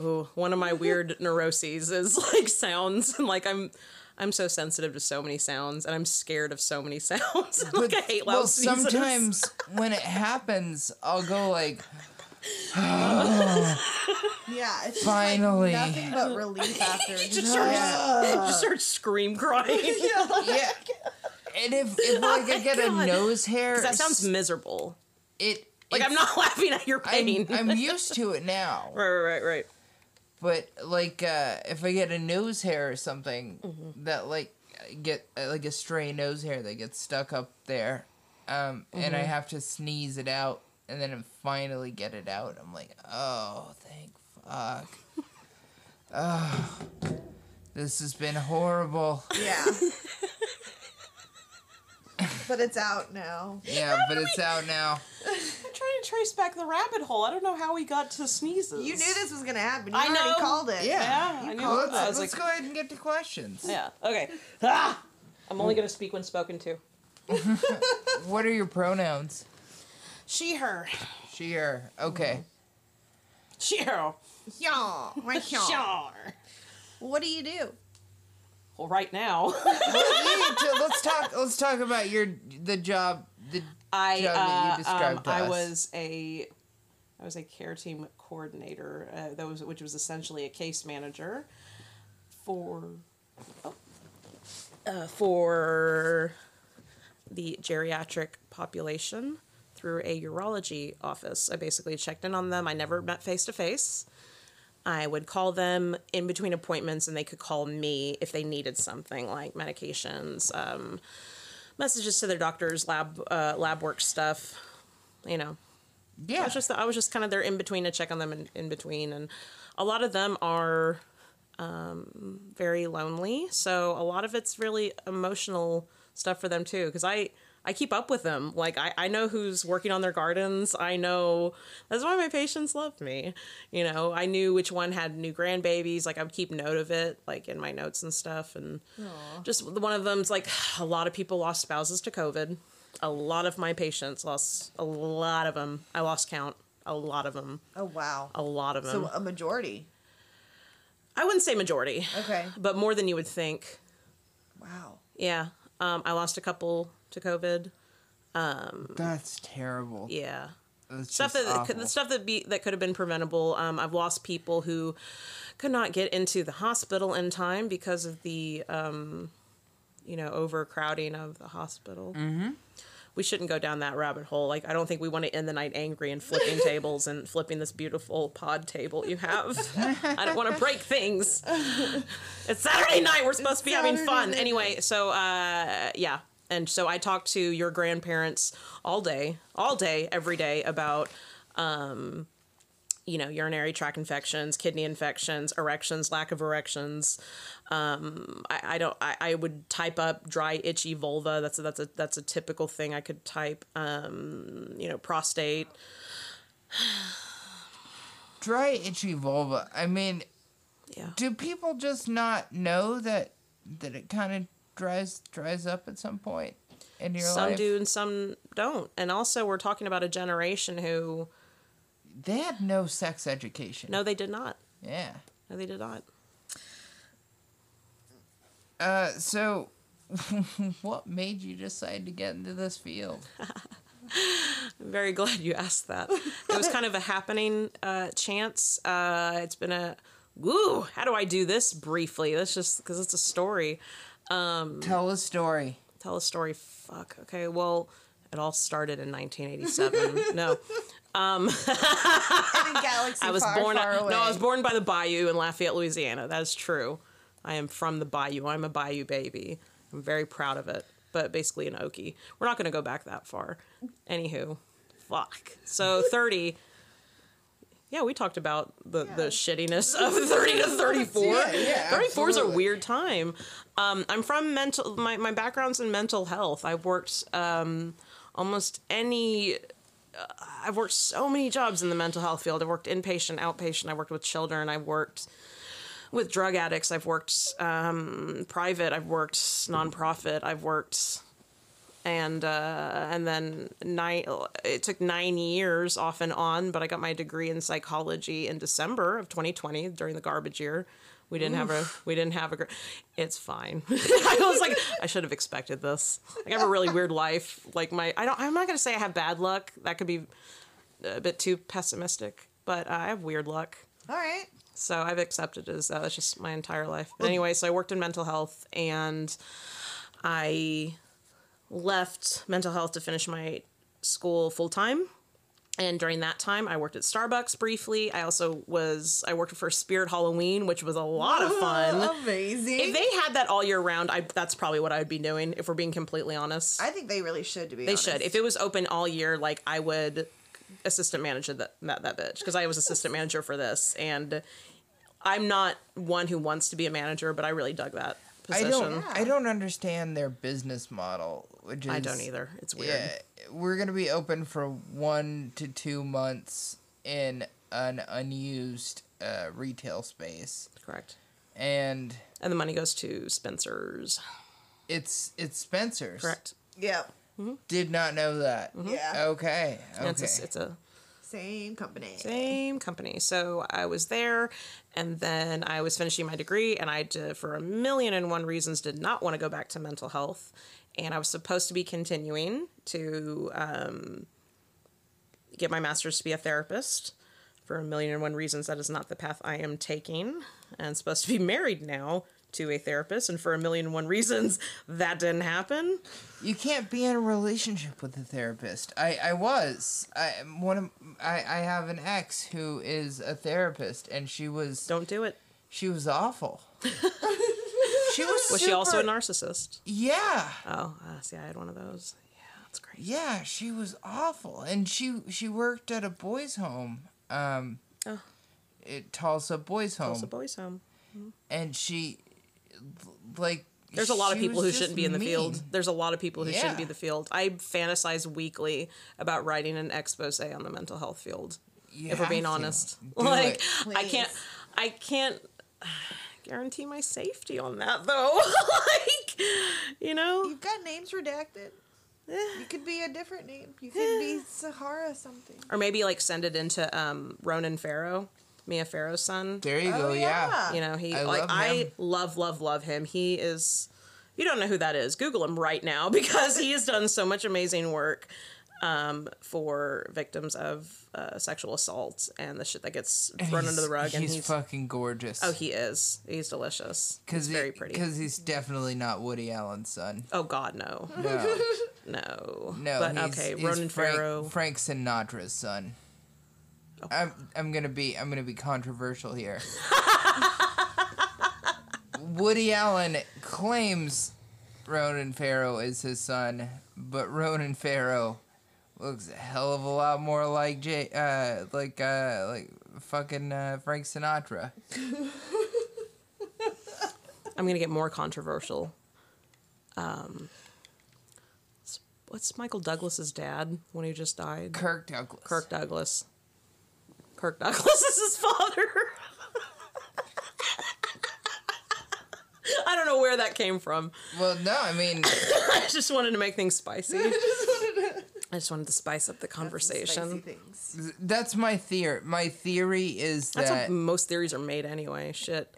oh, one of my weird neuroses is like sounds and like I'm I'm so sensitive to so many sounds and I'm scared of so many sounds. like I hate loud well, sneezes. sometimes when it happens, I'll go like, yeah. It's just, like, Finally. nothing but relief after. you Just, just start, yeah. you just start scream crying. yeah. And if, if oh like I get a nose hair, that sounds miserable. it Like I'm not laughing at your pain. I'm, I'm used to it now. right, right, right, right. But like, uh, if I get a nose hair or something Mm-hmm. that like get uh, like a stray nose hair that gets stuck up there, um, and I Mm-hmm. have to sneeze it out, and then finally get it out, I'm like, oh, thank fuck. oh, this has been horrible. Yeah. but it's out now. Yeah, but it's out now. I'm trying to trace back the rabbit hole. I don't know how we got to sneezes. You knew this was gonna happen. You I already know. called it. Yeah. Yeah, I knew Well, it. let's, I was let's like, go ahead and get to questions. yeah, okay. Ah! I'm only gonna speak when spoken to. What are your pronouns? She, her. She, her. Okay. She, her. Yeah. Right here. Sure. What do you do? Well, right now, Well, we need to- let's talk. Let's talk about your the job. The I job that you uh, described um, I was a I was a care team coordinator. Uh, that was which was essentially a case manager for oh, uh, for the geriatric population through a urology office. I basically checked in on them. I never met face to face. I would call them in between appointments, and they could call me if they needed something like medications, um, messages to their doctors, lab uh, lab work stuff. You know, I Yeah. was just I was just kind of there in between to check on them in, in between, and a lot of them are um, very lonely. So a lot of it's really emotional stuff for them too. Because I I keep up with them. Like I I know who's working on their gardens. I know that's why my patients love me. You know I knew which one had new grandbabies. Like I would keep note of it, like in my notes and stuff. And just one of them's like a lot of people lost spouses to COVID. A lot of my patients lost a lot of them. I lost count. A lot of them. Oh wow. A lot of them. So a majority. I wouldn't say majority, Okay. but more than you would think. Wow. Yeah. Um, I lost a couple to COVID. That's terrible. Yeah. That's Stuff that awful. the stuff that be that could have been preventable. Um, I've lost people who could not get into the hospital in time because of the um, you know overcrowding of the hospital. Mm-hmm. We shouldn't go down that rabbit hole. Like I don't think we want to end the night angry and flipping tables and flipping this beautiful pod table you have. I don't want to break things. It's Saturday night. We're supposed to be having fun. Saturday Anyway, so uh, yeah. And so I talked to your grandparents all day, all day, every day about um, you know, urinary tract infections, kidney infections, erections, lack of erections. Um, I, I don't. I, I would type up dry, itchy vulva. That's a, that's a that's a typical thing I could type. Um, you know, prostate. Dry itchy vulva. I mean, Yeah. do people just not know that that it kind of dries dries up at some point in your Some life? Some do and some don't. And also, we're talking about a generation who They had no sex education. no, they did not. Yeah. No, they did not. Uh, so, what made you decide to get into this field? I'm very glad you asked that. It was kind of a happening uh, chance. Uh, it's been a woo. How do I do this briefly? That's just because it's a story. Um, Tell a story. Tell a story. Fuck. Okay. Well, it all started in 1987. no, um, galaxy I was far, born. far no, I was born by the Bayou in Lafayette, Louisiana. That is true. I am from the Bayou. I'm a Bayou baby. I'm very proud of it. But basically an Okie. We're not going to go back that far. Anywho, fuck. So 30. Yeah, we talked about the, the shittiness of 30 to 34. Yeah, yeah, 34 is a weird time. Um, I'm from mental, my, my background's in mental health. I've worked um, almost any I've worked so many jobs in the mental health field. I've worked inpatient, outpatient. I've worked with children. I've worked with drug addicts. I've worked um, private. I've worked nonprofit. I've worked and uh, and then nine. It took nine years off and on, but I got my degree in psychology in December of 2020 during the garbage year. We didn't have a. We didn't have a. gr- It's fine. I was like, I should have expected this. Like, I have a really weird life. Like my, I don't. I'm not gonna say I have bad luck. That could be a bit too pessimistic. But uh, I have weird luck. All right. So I've accepted it as uh, that's just my entire life. But anyway, so I worked in mental health and I left mental health to finish my school full time. And during that time, I worked at Starbucks briefly. I also was I worked for Spirit Halloween, which was a lot of fun. Amazing. If they had that all year round, I that's probably what I would be doing. If we're being completely honest, I think they really should. To be they honest. should. If it was open all year, like I would assistant manager that that, that bitch because I was assistant manager for this, and I'm not one who wants to be a manager, but I really dug that I don't. I don't understand their business model, which is I don't either. It's weird. Yeah, we're gonna be open for one to two months in an unused uh, retail space, Correct. and And the money goes to Spencer's. it's it's Spencer's. Correct. Yeah. Did not know that. Yeah. Okay. Okay. It's a, it's a Same company. same company. So I was there, and then I was finishing my degree, and I, did, for a million and one reasons, did not want to go back to mental health. And I was supposed to be continuing to um, get my master's to be a therapist. For a million and one reasons, that is not the path I am taking. And supposed to be married now to a therapist, and for a million and one reasons, that didn't happen. You can't be in a relationship with a therapist. I, I was. I one of I, I have an ex who is a therapist and she was Don't do it. she was awful. she was Was she also a narcissist? Yeah. Oh, uh, see, I had one of those. Yeah, that's great. Yeah, she was awful, and she she worked at a boys' home, um, Oh. at Tulsa Boys Home, Also, boys' home. and she, like, There's a lot of people who shouldn't be in the mean. field. There's a lot of people who shouldn't be in the field. I fantasize weekly about writing an expose on the mental health field. You if we're being to. honest, Do like. I can't, I can't guarantee my safety on that though. like, you know, You've got names redacted. You could be a different name. You could be Sahara something. or maybe like send it into um, Ronan Farrow, Mia Farrow's son. There you Oh, go. Yeah. yeah. You know, he I like love I love, love, love him. He is. If you don't know who that is, Google him right now because he has done so much amazing work um, for victims of uh, sexual assault and the shit that gets thrown under the He's- rug. And He's, he's fucking gorgeous. oh, he is. He's delicious. Cause he's very pretty. Because he's definitely not Woody Allen's son. Oh God, no, No. no, No, But he's, okay, he's Ronan Frank, Farrow. Frank Sinatra's son. Oh. I'm I'm gonna be I'm gonna be controversial here. Woody Allen claims Ronan Farrow is his son, but Ronan Farrow looks a hell of a lot more like Jay, uh, like uh, like fucking uh, Frank Sinatra. I'm gonna get more controversial. Um, what's Michael Douglas's dad when he just died? Kirk Douglas. Kirk Douglas. Kirk Douglas is his father. I don't know where that came from. Well, no, I mean, I just wanted to make things spicy. I just wanted to spice up the conversation. that's my theory. My theory is That's that how most theories are made anyway. Shit.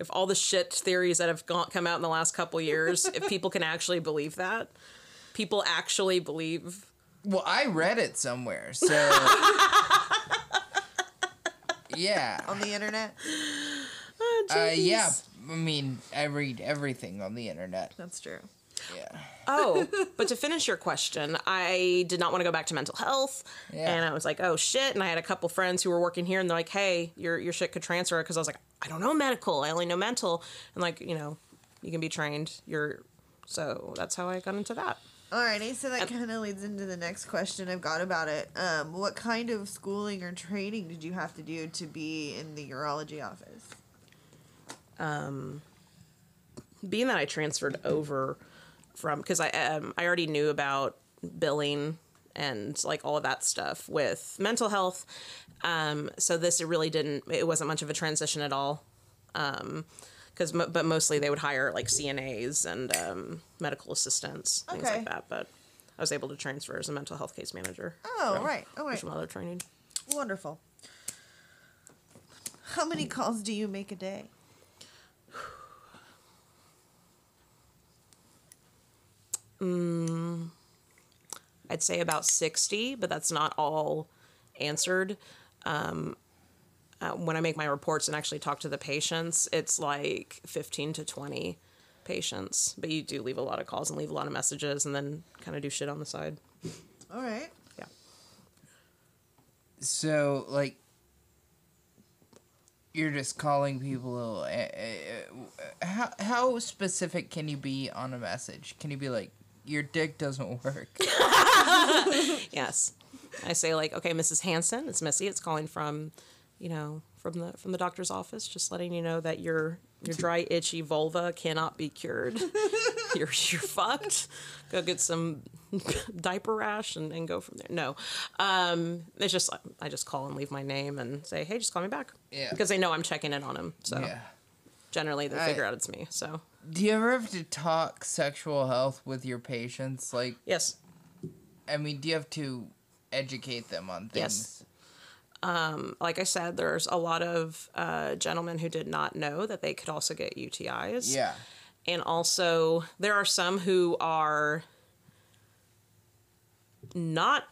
If all the shit theories that have gone, come out in the last couple years, if people can actually believe that, people actually believe. Well, I read it somewhere, so yeah, On the internet. Oh, uh, yeah. I mean, I read everything on the internet. That's true. Yeah, Oh, but to finish your question, I did not want to go back to mental health, Yeah. and I was like, "Oh shit!" And I had a couple friends who were working here, and they're like, "Hey, your your shit could transfer," because I was like, "I don't know medical, I only know mental," and like, you know, you can be trained. You're so that's how I got into that. Alrighty, so that kind of leads into the next question I've got about it. Um, what kind of schooling or training did you have to do to be in the urology office? being that I transferred over from because I um, I already knew about billing and like all of that stuff with mental health. Um, so this it really didn't it wasn't much of a transition at all. Um, because mo- but mostly they would hire like CNAs and um, medical assistants things Okay. like that. But I was able to transfer as a mental health case manager. Oh, right. Oh, right. From other training. Wonderful. How many calls do you make a day? I'd say about 60, but that's not all answered. Um, uh, when I make my reports and actually talk to the patients, it's like 15 to 20 patients. But you do leave a lot of calls and leave a lot of messages and then kind of do shit on the side. All right. Yeah. so like, you're just calling people. Uh, uh, how how specific can you be on a message? Can you be like, your dick doesn't work? Yes. I say like, okay, Mrs. Hanson, it's Missy. It's calling from, you know, from the from the doctor's office, just letting you know that your your dry, itchy vulva cannot be cured. you're you're fucked. Go get some diaper rash and, and go from there. No, um, it's just I just call and leave my name and say, hey, just call me back. Yeah. Because they know I'm checking in on them. So Yeah. generally they I- figure out it's me. So Do you ever have to talk sexual health with your patients? Like, yes, I mean, do you have to educate them on things? Yes. Like I said, there's a lot of uh, gentlemen who did not know that they could also get UTIs. Yeah. And also, there are some who are not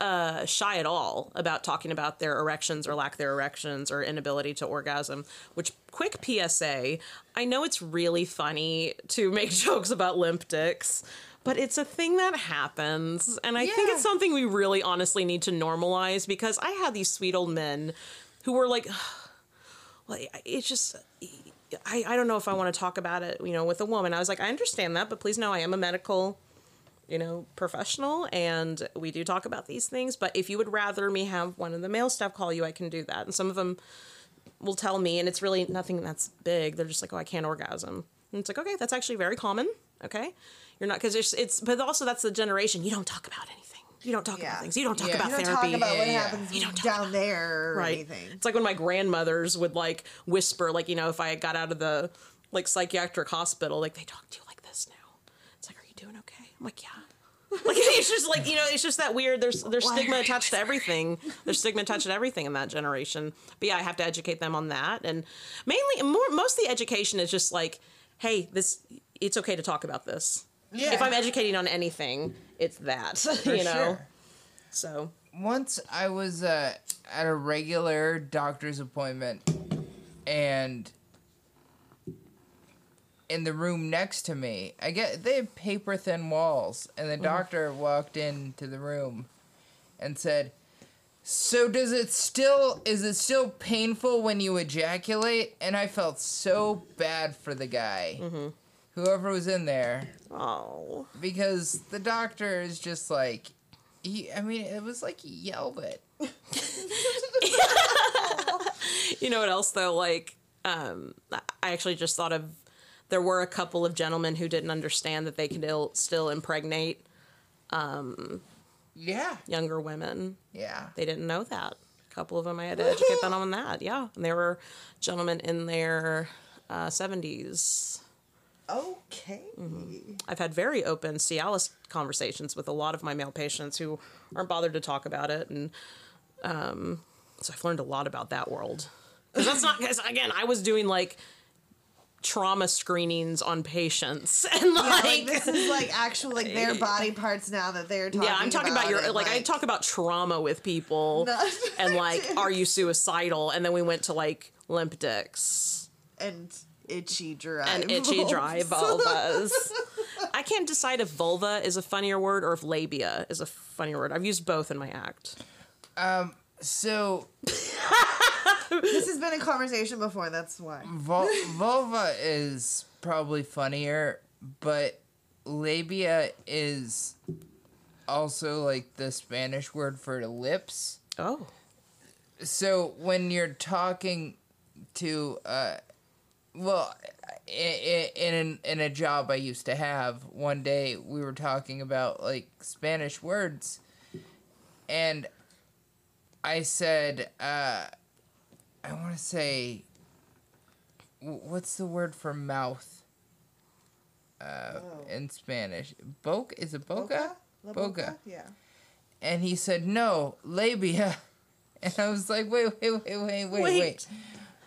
uh, shy at all about talking about their erections or lack their erections or inability to orgasm. Which, quick PSA, I know it's really funny to make jokes about limp dicks, but it's a thing that happens. And I think it's something we really honestly need to normalize because I had these sweet old men who were like, well, it's just I, I don't know if I want to talk about it, you know, with a woman. I was like, I understand that, but please know I am a medical, you know, professional and we do talk about these things. But if you would rather me have one of the male staff call you, I can do that. And some of them will tell me, and it's really nothing that's big. They're just like, oh, I can't orgasm. And it's like, okay, that's actually very common. Okay. You're not, because it's, it's, but also that's the generation. You don't talk about anything. You don't talk Yeah. about things. You don't talk Yeah. about You don't therapy. talk about what Yeah, yeah. happens You don't talk down there or right. anything. It's like when my grandmothers would like whisper, like, you know, if I got out of the like psychiatric hospital, like they talk to you like this now. It's like, are you doing okay? I'm like, yeah. Like it's just like you know, it's just that weird. There's there's Why stigma attached to everything. There's stigma attached to everything in that generation. But yeah, I have to educate them on that, and mainly more most of the education is just like, hey, this it's okay to talk about this. Yeah. If I'm educating on anything, it's that. For you know. sure. So once I was uh, at a regular doctor's appointment, and in the room next to me, I get they had paper thin walls, and the doctor walked into the room and said, "So does it still is it still painful when you ejaculate?" And I felt so bad for the guy, whoever was in there, oh. because the doctor is just like. He, I mean, it was like he yelled it. You know what else though? Like, um, I actually just thought of there were a couple of gentlemen who didn't understand that they could ill, still impregnate Yeah, younger women. yeah. They didn't know that. A couple of them I had to educate them on that. Yeah, and there were gentlemen in their uh, seventies. Okay. I've had very open Cialis conversations with a lot of my male patients who aren't bothered to talk about it, and um, so I've learned a lot about that world. Because that's not because again, I was doing like trauma screenings on patients, and like, Like, this is like actual like their body parts now that they're talking yeah, I'm talking about, your and, like, I talk about trauma with people, and like, are you suicidal? And then we went to like limp dicks and itchy dry and itchy dry vulvas. I can't decide if vulva is a funnier word or if labia is a funnier word. I've used both in my act. Um, So this has been a conversation before. That's why. vul- vulva is probably funnier, but labia is also like the Spanish word for lips. Oh, So when you're talking to, uh, well, in in a job I used to have, one day we were talking about like Spanish words, and I said, uh, I want to say, what's the word for mouth? Uh, in Spanish, boca is it boca? La Boca. Yeah. And he said, no, labia. And I was like, wait, wait, wait, wait, wait, wait. Wait.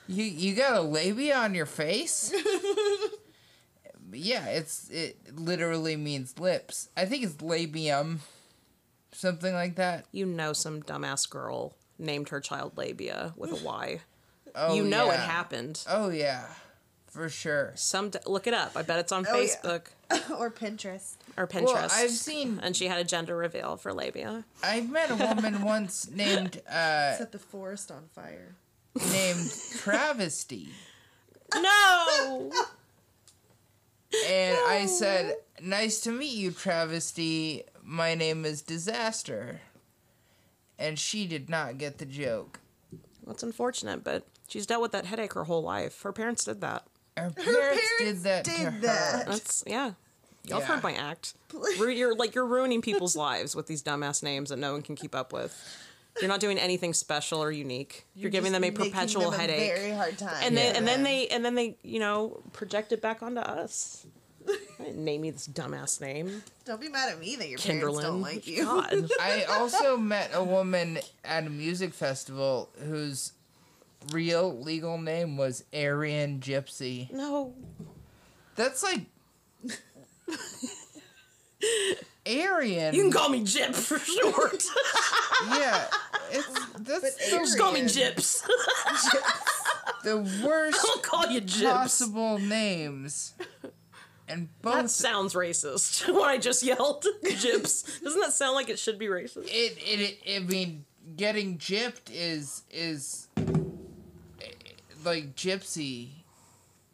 You you got a labia on your face? yeah, it's it literally means lips. I think it's labium, something like that. you know, some dumbass girl named her child labia with a Y. Oh, you know it happened. Oh yeah, for sure. Some d- look it up. I bet it's on Oh, yeah. Facebook or Pinterest. or Pinterest. Well, I've seen. and she had a gender reveal for labia. I've met a woman once named uh Set the forest on fire. Named Travesty. No. And I said, Nice to meet you, Travesty. My name is Disaster. And she did not get the joke. That's unfortunate, but she's dealt with that headache her whole life. Her parents did that. Her parents, did parents that did to her. that. That's yeah. Y'all have Yeah. heard my act. Ru- You're like you're ruining people's lives with these dumbass names that no one can keep up with. You're not doing anything special or unique. You're, giving them a perpetual them a headache. very hard time. and then Yeah. and then they and then they you know project it back onto us. I didn't name me this dumbass name, don't be mad at me that your parents Kinderlin. don't like you. God. I also met a woman at a music festival whose real legal name was Arian Gypsy. No. That's like Aryan. You can call me Jip for short. yeah, it's that's the, Just call me. Jips. the worst I'll call you Jips. possible names. And both That sounds racist. What I just yelled, Jips. Doesn't that sound like it should be racist? it, it it I mean getting gypped is is eh, like gypsy.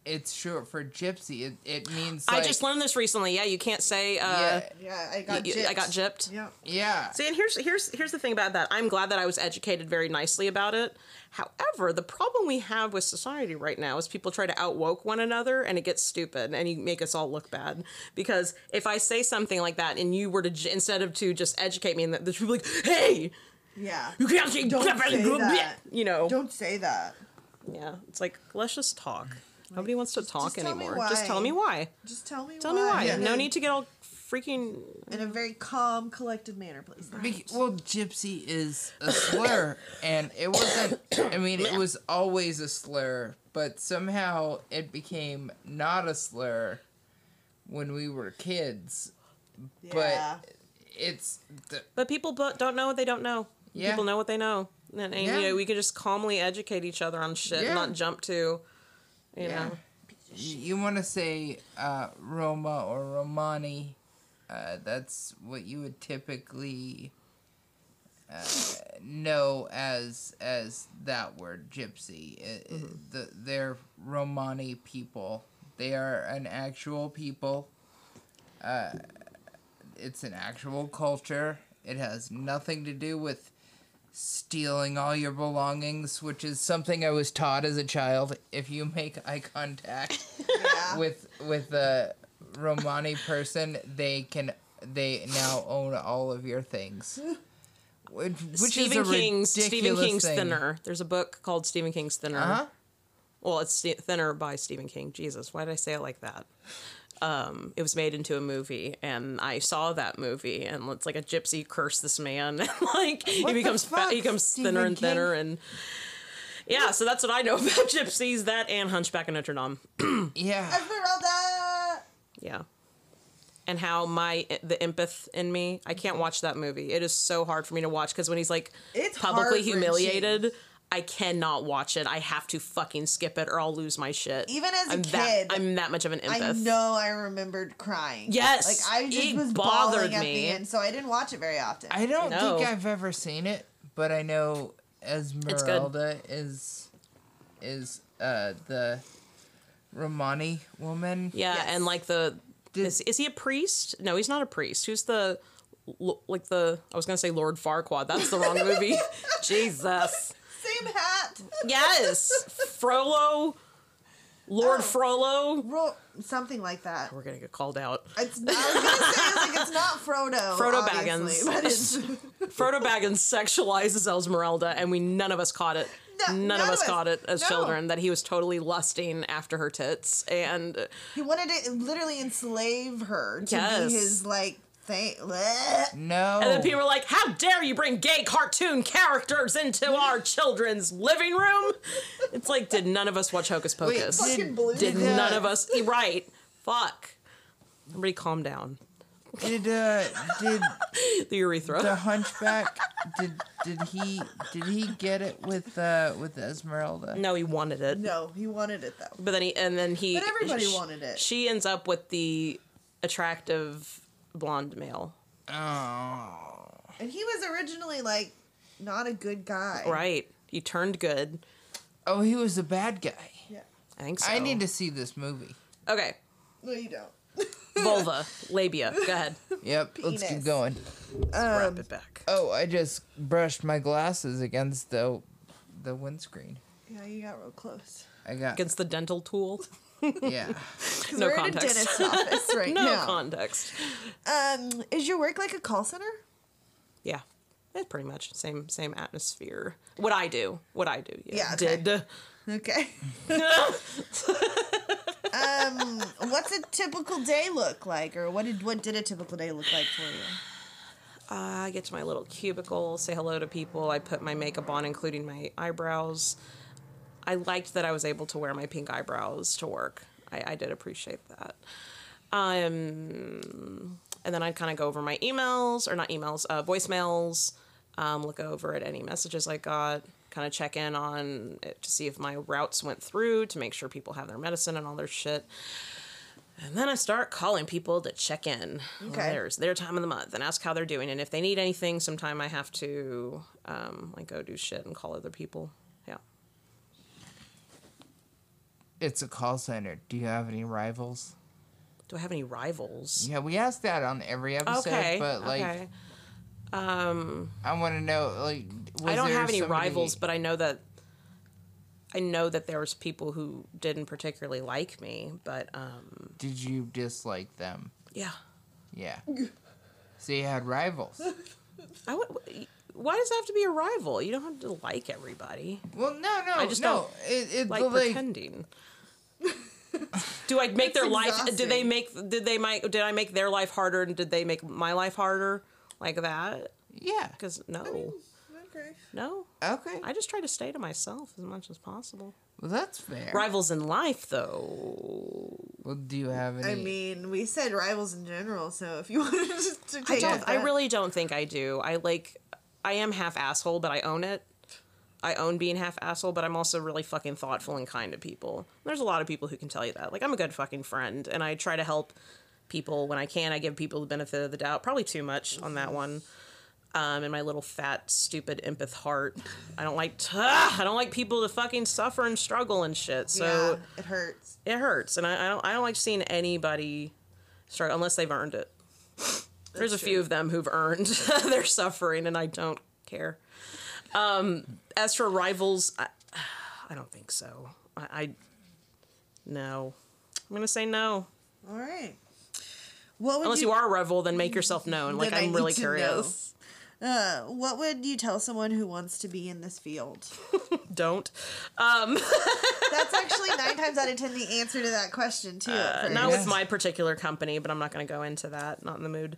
It's short for gypsy. It it means I just learned this recently. Yeah, you can't say. Uh, yeah Yeah, I got y- y- I gypped. got gypped. Yeah. yeah. See, and here's here's here's the thing about that. I'm glad that I was educated very nicely about it. However, the problem we have with society right now is people try to outwoke one another, and it gets stupid, and you make us all look bad. Because if I say something like that, and you were to instead of to just educate me, and the people like, "Hey, Yeah. you can't say Don't say that. you know, Don't say that. yeah, it's like let's just talk. Nobody wants to talk just tell anymore. Just tell me why. Just tell me why. Tell why. me why. Yeah. No need to get all freaking. In a very calm, collected manner, please. Bec- Well, gypsy is a slur, and it wasn't. I mean, it was always a slur, but somehow it became not a slur when we were kids. Yeah. But it's the, But people don't know what they don't know. Yeah. People know what they know. And, and Yeah. you know, we could just calmly educate each other on shit, Yeah. not jump to, you yeah. know. You want to say uh, Roma or Romani? Uh, that's what you would typically uh, know as as that word, gypsy. It- it- the, they're Romani people. They are an actual people. Uh, it's an actual culture. It has nothing to do with stealing all your belongings, which is something I was taught as a child. If you make eye contact Yeah. with with a Romani person, they can they now own all of your things. Which, which Stephen is a King's Stephen King's thing. Thinner. There's a book called Stephen King's Thinner. Uh-huh. Well, it's Ste- Thinner by Stephen King. Jesus, why did I say it like that? Um, it was made into a movie, and I saw that movie, and it's like a gypsy curse this man, and like he becomes fat, he becomes Stephen thinner and King? thinner, and yeah. So that's what I know about gypsies. That and Hunchback of Notre Dame. Yeah. Esmeralda. Yeah. And how my the empath in me, I can't watch that movie. It is so hard for me to watch because when he's like It's publicly heart-wrenching. humiliated, I cannot watch it. I have to fucking skip it or I'll lose my shit. Even as a I'm kid, that, I'm that much of an empath. I know I remembered crying. Yes, Like I just it was bothered bawling at me. the end, so I didn't watch it very often. I don't No. think I've ever seen it, but I know good. Esmeralda is is uh the Romani woman. Yeah, Yes. and like the Did- is, is he a priest? No, he's not a priest. Who's the like the I was gonna say Lord Farquaad. That's the wrong movie. Jesus. Same hat. Yes, Frollo, Lord Oh. Frollo. Ro- something like that. We're gonna get called out. It's not, I was gonna say it's like it's not Frodo. Frodo Baggins. but it's Frodo Baggins sexualizes Esmeralda, and we none of us caught it. No, none, none of of us us. caught it as No. children that he was totally lusting after her tits, and he wanted to literally enslave her to Yes. be his like thing. Bleh. No. and then people were like, "How dare you bring gay cartoon characters into our children's living room?" It's like, did none of us watch Hocus Pocus? did- did uh, none of us? Right? Fuck. Everybody, calm down. did uh did The urethra. the hunchback did did he did he get it with uh with Esmeralda? no, he wanted it. No, he wanted it though. But then he and then he But everybody sh- wanted it. She ends up with the attractive blonde male. Oh. And he was originally like not a good guy. Right. He turned good. Oh, he was a bad guy. Yeah. I think so. I need to see this movie. Okay. No, you don't. Vulva. labia. Go ahead. Yep, let's keep Penis. going. Wrap Um, it back. Oh, I just brushed my glasses against the the windscreen. yeah, you got real close. I got Against the dental tool. yeah. No we're context. in a dentist's office right no now. context. um, is your work like a call center? Yeah. It's pretty much same same atmosphere. What I do. What I do. Yeah. Yeah, okay. Did. Okay. um, what's a typical day look like, or what did what did a typical day look like for you? Uh, I get to my little cubicle, say hello to people. I put my makeup on, including my eyebrows. I liked that I was able to wear my pink eyebrows to work. I, I did appreciate that. Um, and then I'd kind of go over my emails or not emails, uh, voicemails, um, look over at any messages I got, kind of check in on it to see if my routes went through to make sure people have their medicine and all their shit. And then I start calling people to check in. Okay. There's their time of the month and ask how they're doing. And if they need anything, sometime I have to um, like go do shit and call other people. Yeah. It's a call center. Do you have any rivals? Do I have any rivals? Yeah, we ask that on every episode, Okay. but like okay. I want to know like was I don't have any somebody- rivals, but I know that I know that there was people who didn't particularly like me, but um, did you dislike them? yeah. Yeah. so you had rivals. I would. Why does it have to be a rival? You don't have to like everybody. Well, no, no, I just no. don't It, it, Like like pretending. Do I make their life? Uh, did they make? Did they make? Did I make their life harder? And did they make my life harder? Like that? yeah. Because no, Okay. no. Okay. I just try to stay to myself as much as possible. well, that's fair. Rivals in life, though. Well, do you have any? I mean, we said rivals in general, so if you wanted to, to I don't. it I really don't think I do. I like. I am half asshole, but I own it. I own being half asshole, but I'm also really fucking thoughtful and kind to people. There's a lot of people who can tell you that. Like I'm a good fucking friend, and I try to help people when I can. I give people the benefit of the doubt. Probably too much on that one. Um, in my little fat, stupid empath heart, I don't like. I don't like people to fucking suffer and struggle and shit. So yeah, it hurts. it hurts, and I, I don't. I don't like seeing anybody struggle unless they've earned it. There's a That's few of them who've earned their suffering, and I don't care. Um, as for rivals, I, I don't think so. I, I no. I'm gonna say no. All right. What would Unless you are a rival, then make yourself known. Like I'm really curious. Uh, what would you tell someone who wants to be in this field? Don't. That's actually nine times out of ten the answer to that question too. first. not with my particular company, but I'm not going to go into that. Not in the mood.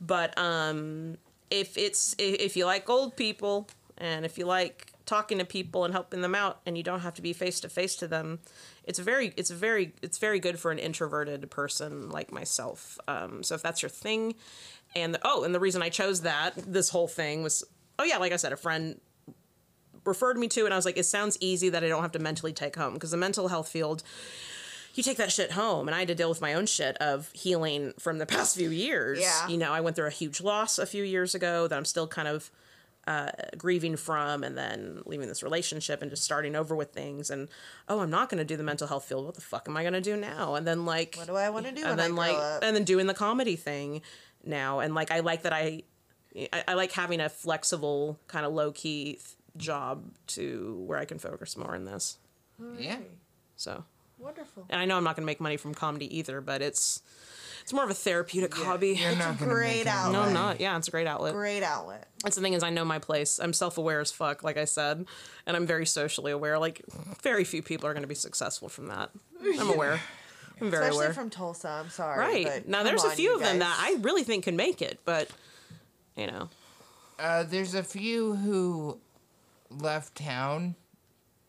But um, if it's if you like old people and if you like talking to people and helping them out, and you don't have to be face to face to them, it's very it's very it's very good for an introverted person like myself. Um, so if that's your thing, and the, oh, and the reason I chose that this whole thing was oh yeah, like I said, a friend referred me to, and I was like, it sounds easy that I don't have to mentally take home because the mental health field you take that shit home and i had to deal with my own shit of healing from the past few years Yeah. you know i went through a huge loss a few years ago that i'm still kind of uh, grieving from and then leaving this relationship and just starting over with things. And oh i'm not going to do the mental health field. What the fuck am i going to do now? And then like What do I want to do and then I like up? and then doing the comedy thing now. And like i like that i i, I like having a flexible kind of low-key th- job to where i can focus more in this. Yeah. so. Wonderful. and I know I'm not going to make money from comedy either, but it's it's more of a therapeutic hobby. You're not gonna great make any outlet. No. I'm not. Yeah, it's a great outlet. Great outlet. That's the thing is I know my place. I'm self-aware as fuck, like I said, and I'm very socially aware. Like very few people are going to be successful from that. I'm aware. I'm very Especially aware. from Tulsa. I'm sorry. right but now, there's a few you of them that I really think can make it, but you know, Uh, there's a few who left town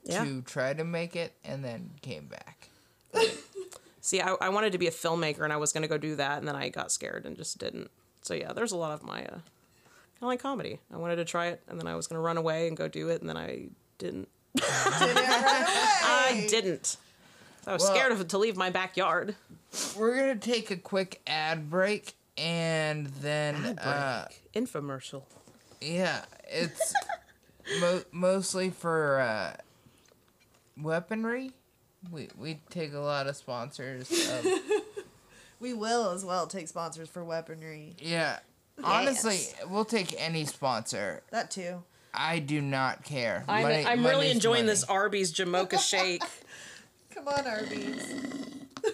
yeah. to try to make it and then came back. See, I, I wanted to be a filmmaker, and I was going to go do that, and then I got scared and just didn't. So yeah, there's a lot of my uh, kind of like comedy. I wanted to try it, and then I was going to run away and go do it, and then I didn't. Did it right I didn't. I was Well- scared of to leave my backyard. We're gonna take a quick ad break and then ad uh Infomercial. yeah, it's mo- mostly for uh weaponry. We we take a lot of sponsors. Of, We will as well take sponsors for weaponry. yeah. Honestly, we'll take any sponsor. That too. I do not care. I'm, Money- I'm really enjoying money. this Arby's Jamocha shake. Come on, Arby's.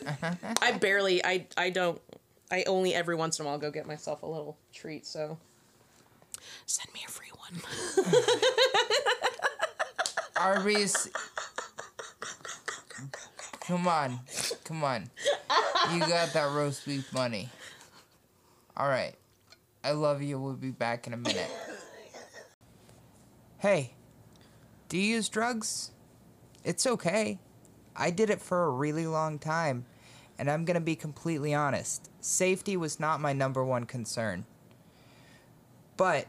I barely, I, I don't, I only every once in a while go get myself a little treat. So send me a free one. Arby's. Come on, come on. You got that roast beef money. All right. I love you. We'll be back in a minute. Hey, do you use drugs? It's okay. I did it for a really long time, and I'm going to be completely honest. Safety was not my number one concern. But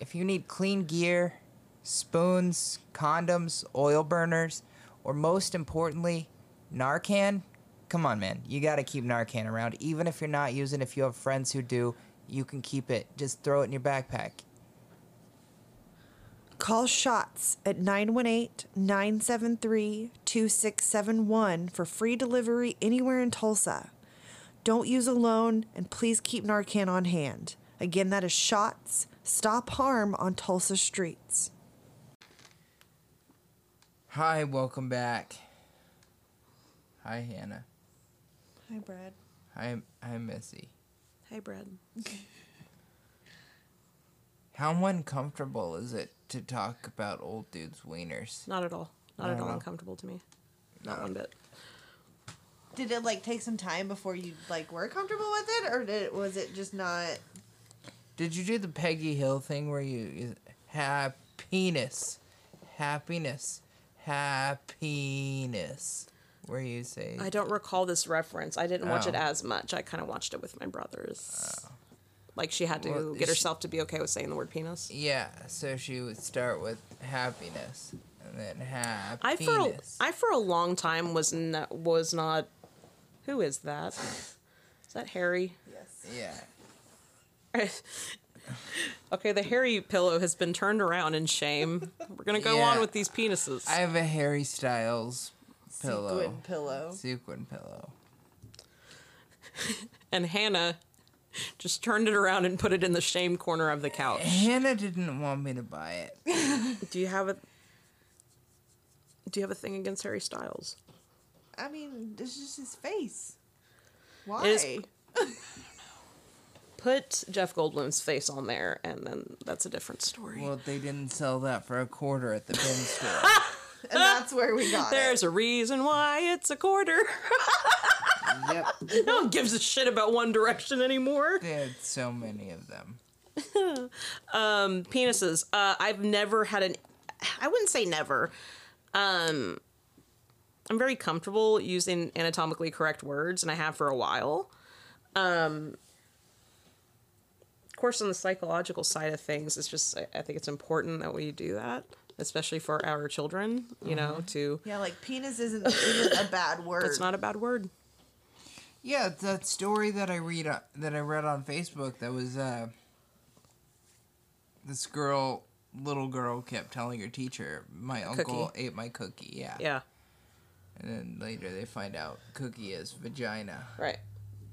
if you need clean gear, spoons, condoms, oil burners, or most importantly, Narcan, come on, man. You got to keep Narcan around. Even if you're not using if you have friends who do, you can keep it. Just throw it in your backpack. Call shots at 918 973 2671 for free delivery anywhere in Tulsa. Don't use alone and please keep Narcan on hand. Again, that is shots. Stop harm on Tulsa streets. Hi, welcome back. Hi, Hannah. Hi, Brad. Hi, hi, Missy. Hi, Brad. How uncomfortable is it to talk about old dudes' wieners? Not at all. Not at all. uncomfortable to me. Not one bit. Did it like take some time before you like were comfortable with it, or did it, was it just not? Did you do the Peggy Hill thing where you, you happiness, happiness, happiness, where you say I don't recall this reference. I didn't watch it Oh. as much. I kind of watched it with my brothers. Oh. Like she had to Well, get she- herself to be okay with saying the word penis. yeah. So she would start with happiness and then I for a, happiness. I for a long time was not was not. Who is that? Is that Harry? Yes. yeah. okay, the Harry pillow has been turned around in shame. We're gonna go Yeah. on with these penises. I have a Harry Styles pillow. Sequin pillow. Sequin pillow. and Hannah just turned it around and put it in the shame corner of the couch. Hannah didn't want me to buy it. Do you have a Do you have a thing against Harry Styles? I mean, this is just his face. Why? It is- Put Jeff Goldblum's face on there, and then that's a different story. Well, they didn't sell that for a quarter at the bin store. And that's where we got There's it. a reason why it's a quarter. yep. no one gives a shit about One Direction anymore. They had so many of them. Penises. Uh, I've never had an. I wouldn't say never. Um, I'm very comfortable using anatomically correct words, and I have for a while. Um, of course, on the psychological side of things, it's just I, I think it's important that we do that, especially for our children. You know, to Yeah, like penis isn't even a bad word. it's not a bad word. Yeah, that story that I read uh, that I read on Facebook that was uh this girl little girl kept telling her teacher, "My uncle Cookie. ate my cookie." Yeah. Yeah, And then later they find out cookie is vagina. right,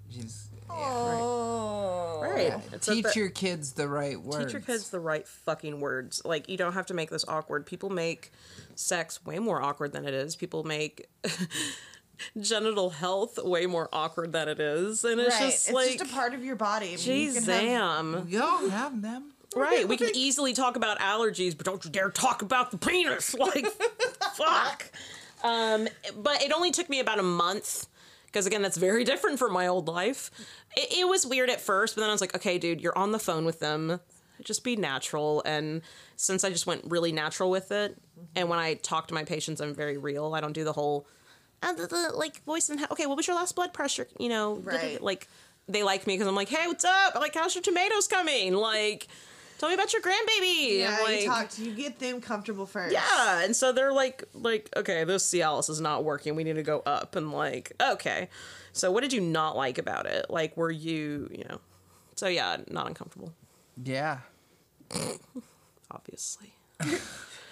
She's Oh. right. It's a- Teach your kids the right words. Teach your kids the right fucking words. Like you don't have to make this awkward. People make sex way more awkward than it is. People make genital health way more awkward than it is, and it's Right. just it's like, just a part of your body. I mean, you geez, can have- damn. We all have them. Right, we can easily talk about allergies, but don't you dare talk about the penis. Like, fuck. Um, but it only took me about a month because again, that's very different from my old life. It, it was weird at first, but then I was like, okay, dude, you're on the phone with them. Just be natural. And since I just went really natural with it, and when I talk to my patients, I'm very real. I don't do the whole uh, the, the, like voice and okay, what was your last blood pressure? You know, Right. like they like me because I'm like, hey, what's up? Like, how's your tomatoes coming? Like, tell me about your grandbaby. Yeah, And, like, you talk to you get them comfortable first. yeah, and so they're like, like, okay, this Cialis is not working. We need to go up, and like, okay. So what did you not like about it? Like, were you, you know? So yeah, not uncomfortable, Yeah. obviously.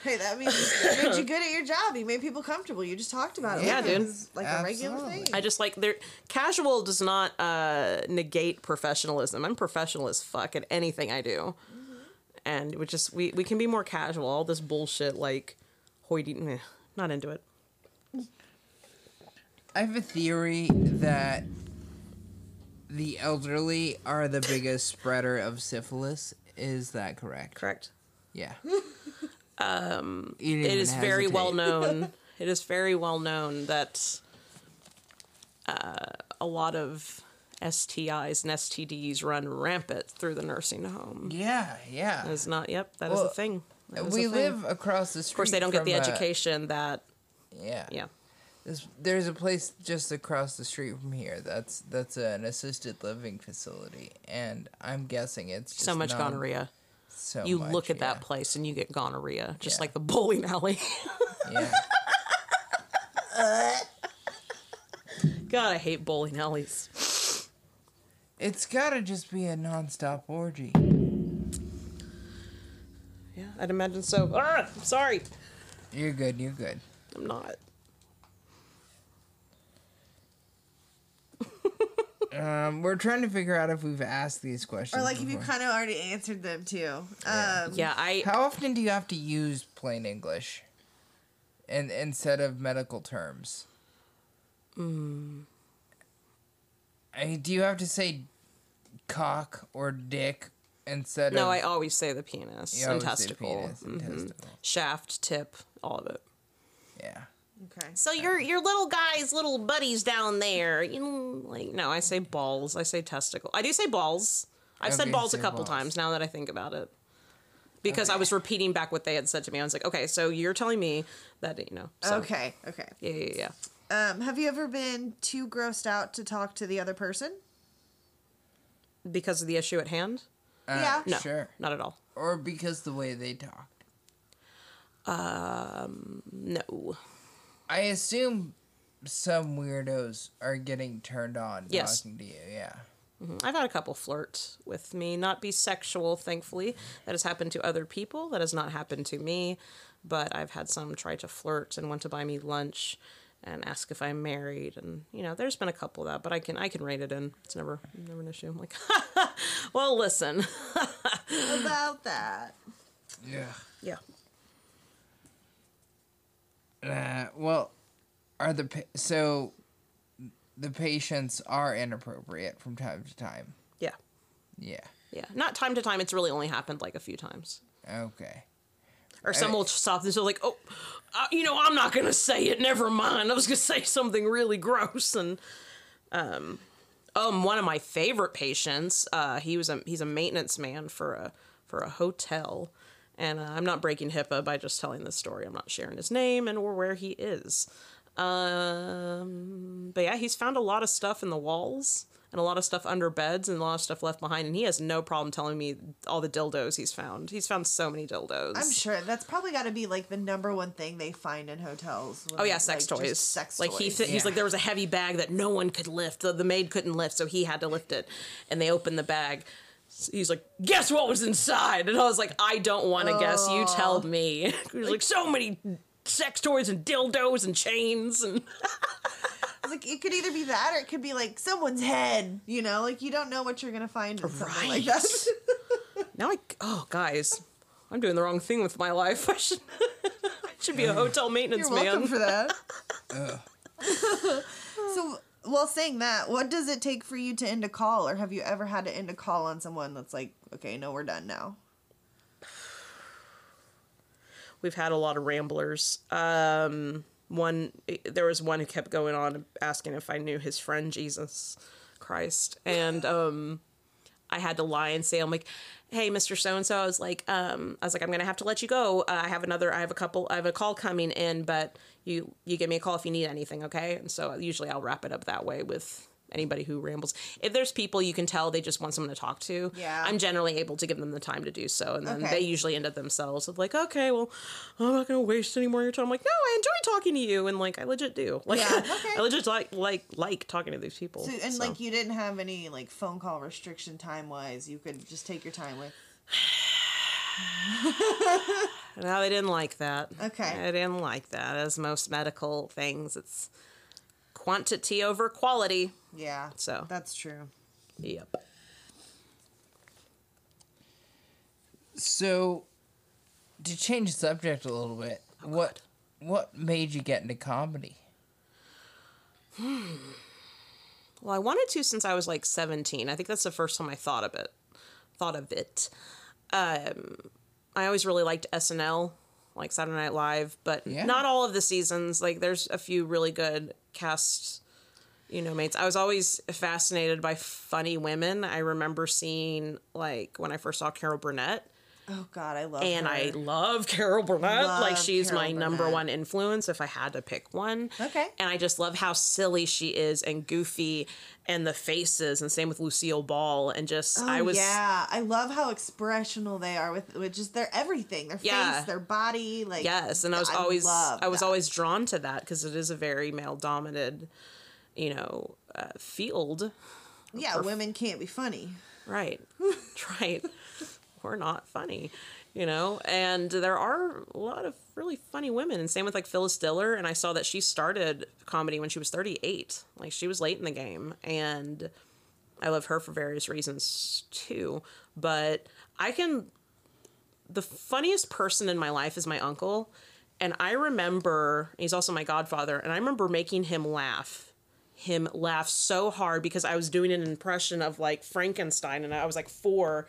Hey, that means that made you good at your job. You made people comfortable. You just talked about it. Yeah, like it dude. was like a regular thing. I just like there. Casual does not uh, negate professionalism. I'm professional as fuck at anything I do, and we just we we can be more casual. All this bullshit like hoity, meh, not into it. I have a theory that the elderly are the biggest spreader of syphilis. Is that correct? Correct. Yeah. um, it is very well known. It is very well known that uh, a lot of STIs and STDs run rampant through the nursing home. Yeah, yeah. It's not. Yep, that is Well, a thing. Is we a thing. live across the street. Of course, they don't get the from a- education that. yeah. Yeah. There's, there's a place just across the street from here. That's that's an assisted living facility, and I'm guessing it's just so much non- gonorrhea. So You much, look at yeah. that place and you get gonorrhea, just Yeah. like the bowling alley. Yeah. God, I hate bowling alleys. It's gotta just be a nonstop orgy. Yeah, I'd imagine so. Ah, sorry. You're good. You're good. I'm not. Um, we're trying to figure out if we've asked these questions. Or like if you before. kind of already answered them too. Yeah. Um, Yeah, I. How often do you have to use plain English, and instead of medical terms? I do you have to say cock or dick instead No, of? No, I always say the penis You and always say testicle. penis and Mhm. testicle. Shaft, tip, all of it. Yeah. Okay. So your your little guys, little buddies down there, you know, like no, I say balls. I say testicle. I do say balls. I've Okay, said balls a couple balls. times now that I think about it. Because I was repeating back what they had said to me. I was like, okay, so you're telling me that you know. So, Okay. Okay. Yeah, yeah, yeah. Um, have you ever been too grossed out to talk to the other person? Because of the issue at hand? Uh, Yeah. No, Sure. not at all. Or because the way they talked. No. I assume some weirdos are getting turned on Yes. talking to you. Yeah. I've had a couple flirt with me, not be sexual, thankfully. That has happened to other people. That has not happened to me. But I've had some try to flirt and want to buy me lunch and ask if I'm married. And you know, there's been a couple of that, but I can I can rate it in. It's never never an issue. I'm like, well, listen, About that. Yeah. yeah. Uh, well, are the pa- so the patients are inappropriate from time to time. Yeah. Yeah. Yeah. Not time to time. It's really only happened like a few times. Okay. Or some Hey. will stop and so like, oh, uh, you know, I'm not gonna say it. Never mind. I was gonna say something really gross. And um, um, one of my favorite patients, uh, he was a he's a maintenance man for a for a hotel, and uh, I'm not breaking HIPAA by just telling this story. I'm not sharing his name and or where he is. Um, but yeah, he's found a lot of stuff in the walls and a lot of stuff under beds and a lot of stuff left behind, and he has no problem telling me all the dildos he's found. He's found so many dildos. I'm sure that's probably got to be like the number one thing they find in hotels. Oh yeah, sex like, just toys. Sex like toys. he th- he's like there was a heavy bag that no one could lift. The, the maid couldn't lift, so he had to lift it. And they opened the bag. He's like, "Guess what was inside?" And I was like, "I don't want to guess. You tell me." He's like, "So many sex toys and dildos and chains and It's like it could either be that or it could be like someone's head. You know, like you don't know what you're gonna find in something like Right. that. now I oh guys, I'm doing the wrong thing with my life. I should I should be a hotel maintenance You're welcome man. for that. so, while saying that, what does it take for you to end a call, or have you ever had to end a call on someone that's like, okay, no, we're done now? we've had a lot of ramblers. Um, one there was one who kept going on asking if I knew his friend Jesus Christ, and um, I had to lie and say I'm like, hey, Mister So and So. I was like, um, I was like, I'm gonna have to let you go. Uh, I have another, I have a couple, I have a call coming in, but you you give me a call if you need anything, okay? And so usually I'll wrap it up that way with anybody who rambles. If there's people you can tell they just want someone to talk to, Yeah. I'm generally able to give them the time to do so, and then Okay. they usually end up themselves with like, okay, well, I'm not gonna waste any more of your time. I'm like, no, I enjoy talking to you, and like I legit do. Like, Yeah, okay. I legit like like like talking to these people. So, and so. like you didn't have any like phone call restriction time wise, you could just take your time with. No, they didn't like that. Okay. I didn't like that. As most medical things, it's quantity over quality. Yeah. So. that's true. Yep. So, to change the subject a little bit, what what made you get into comedy? Well, I wanted to since I was like 17. I think that's the first time I thought of it. Thought of it. Um, I always really liked SNL, like Saturday Night Live, but Yeah. not all of the seasons. Like, there's a few really good cast, you know, mates. I was always fascinated by funny women. I remember seeing, like, when I first saw Carol Burnett. Oh God, I love and her. I love Carol Burnett. like Love she's my Carol number Burnett. one influence if I had to pick one. Okay. And I just love how silly she is and goofy and the faces and same with Lucille Ball and just Oh, I was yeah, I love how expressional they are with with just their everything, their Yeah. face, their body. Like Yes, and I was always love I was that. always drawn to that because it is a very male dominated, you know, uh, field. yeah. Women can't be funny. Right. right. We're not funny, you know? And there are a lot of really funny women. And same with like Phyllis Diller. And I saw that she started comedy when she was 38. Like she was late in the game. And I love her for various reasons too. But I can. The funniest person in my life is my uncle. And I remember, he's also my godfather, and I remember making him laugh him laugh so hard because I was doing an impression of like Frankenstein and I was like four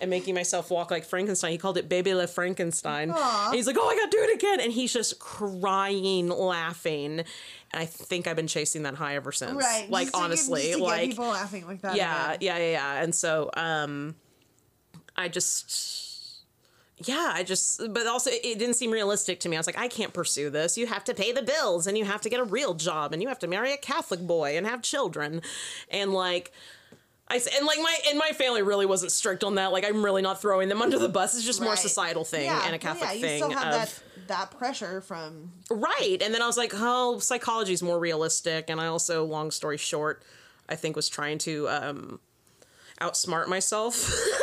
and making myself walk like Frankenstein. He called it Baby Le Frankenstein. He's like, oh, I got to do it again. And he's just crying, laughing. And I think I've been chasing that high ever since. Right. Like, just honestly, get like, people laughing like that. yeah, again. yeah, yeah, yeah. And so, um, I just, yeah, I just, but also it didn't seem realistic to me. I was like, I can't pursue this. You have to pay the bills and you have to get a real job and you have to marry a Catholic boy and have children. And like, I and like my and my family really wasn't strict on that. Like I'm really not throwing them under the bus. It's just more Right. societal thing Yeah, and a Catholic yeah, you thing still have of that that pressure from Right. And then I was like, oh, psychology is more realistic. And I also, long story short, I think was trying to um, outsmart myself.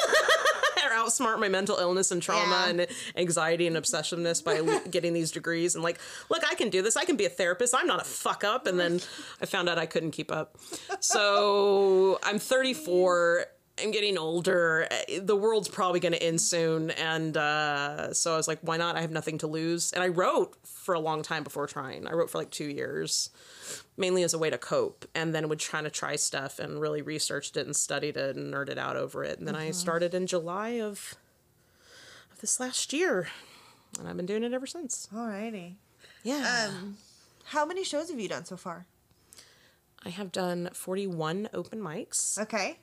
outsmart my mental illness and trauma Yeah. and anxiety and obsessiveness by getting these degrees. And like look i can do this. I can be a therapist. I'm not a fuck up. And then i found out i couldn't keep up. So i'm 34 i'm getting older eh, the world's probably going to end soon and uh, so i was like why not? I have nothing to lose. And i wrote for a long time before trying. I wrote for like two years mainly as a way to cope and then would try to try stuff and really researched it and studied it and nerded out over it. And then i started in july of of this last year and i've been doing it ever since. Alrighty. yeah. Um, how many shows have you done so far? i have done 41 open mics. Okay.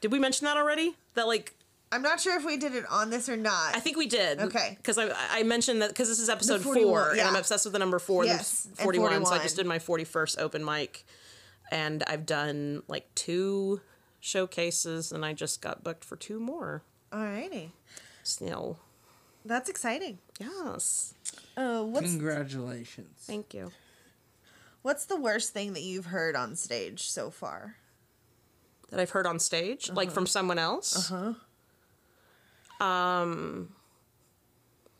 Did we mention that already that like I'm not sure if we did it on this or not. I think we did. Okay. Because I, I mentioned that because this is episode 41, four, and I'm obsessed with the number four. Yes, There's and 41, So I just did my 41st open mic, and I've done like two showcases, and I just got booked for two more. Alrighty. So, you know, That's exciting. yes. Uh, what's Congratulations. Thank you. what's the worst thing that you've heard on stage so far? That I've heard on stage, like from someone else. Uh huh. Um,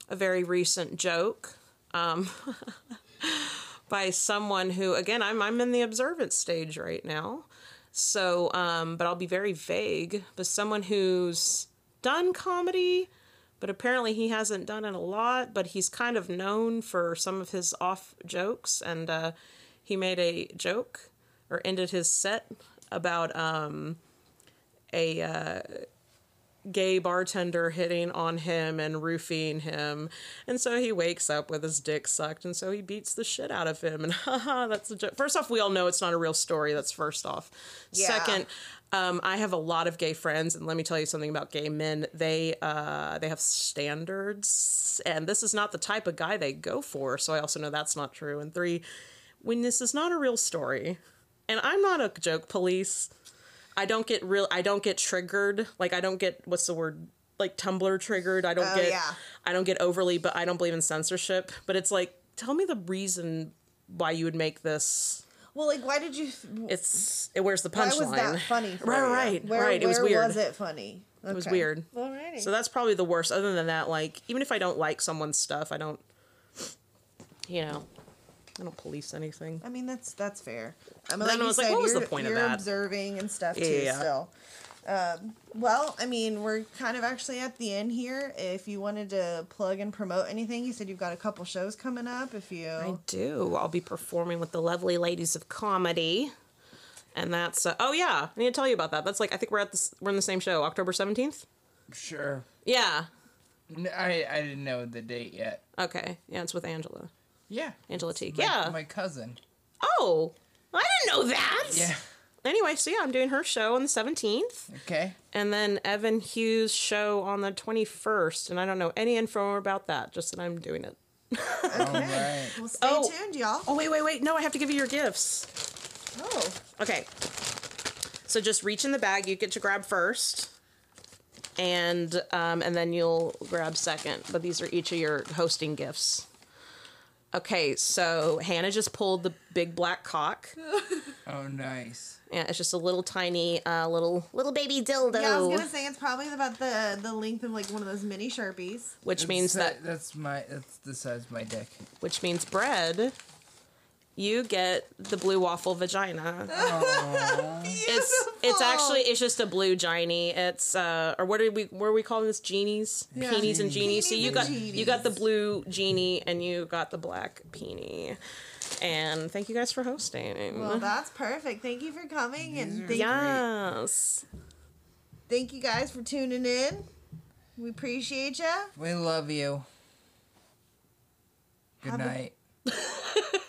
a very recent joke. Um, by someone who again I'm I'm in the observant stage right now. So um but I'll be very vague, but someone who's done comedy but apparently he hasn't done it a lot, but he's kind of known for some of his off jokes and uh he made a joke or ended his set about um a uh gay bartender hitting on him and roofing him. And so he wakes up with his dick sucked, and so he beats the shit out of him. And haha, that's a joke. First off, we all know it's not a real story. That's first off. Yeah. Second, um, I have a lot of gay friends, and let me tell you something about gay men. They uh, they have standards, and this is not the type of guy they go for. So I also know that's not true. And three, when this is not a real story, and I'm not a joke police. I don't get real. I don't get triggered. Like I don't get what's the word like Tumblr triggered. I don't Oh, get. yeah. I don't get overly, but I don't believe in censorship. But it's like, tell me the reason why you would make this. Well, like, why did you? It's it. Where's the why punchline? was that funny? For Right, you? right, Where, right. It was where weird. was it funny? It was weird. Alrighty. So that's probably the worst. Other than that, like even if I don't like someone's stuff, I don't. You know, I don't police anything. I mean, that's that's fair. I mean, Then like I you was like, said, what was the you're, point of you're that? observing and stuff too. Yeah. Still, um, well, I mean, we're kind of actually at the end here. If you wanted to plug and promote anything, you said you've got a couple shows coming up. If you, I do. I'll be performing with the lovely ladies of comedy. And that's uh, oh yeah, I need to tell you about that. That's like I think we're at this we're in the same show, October seventeenth. Sure. Yeah. N- I, I didn't know the date yet. Okay. Yeah, it's with Angela. Yeah. Angela Teague. My, Yeah. My cousin. Oh, I didn't know that. Yeah. anyway, so yeah, I'm doing her show on the 17th. Okay. And then Evan Hughes' show on the 21st. And I don't know any info about that, just that I'm doing it. All right. Well, stay Oh. tuned, y'all. Oh, wait, wait, wait. No, I have to give you your gifts. Oh. Okay. So just reach in the bag. You get to grab first. And um, and then you'll grab second. But these are each of your hosting gifts. Okay, so Hannah just pulled the big black cock. Oh, nice. Yeah, it's just a little tiny, uh, little little baby dildo. Yeah, I was gonna say it's probably about the the length of like one of those mini sharpies. which means That's- that that's my that's the size of my dick. which means bread. You get the blue waffle vagina. It's it's actually it's just a blue geenie. It's uh or what are we what are we calling this geenies? Yeah. Peenies and geenies. So you and got you got the blue geenie and you got the black peenie. And thank you guys for hosting. Well, that's perfect. Thank you for coming and thank, yes. thank you guys for tuning in. We appreciate you. We love you. Good Have a- night.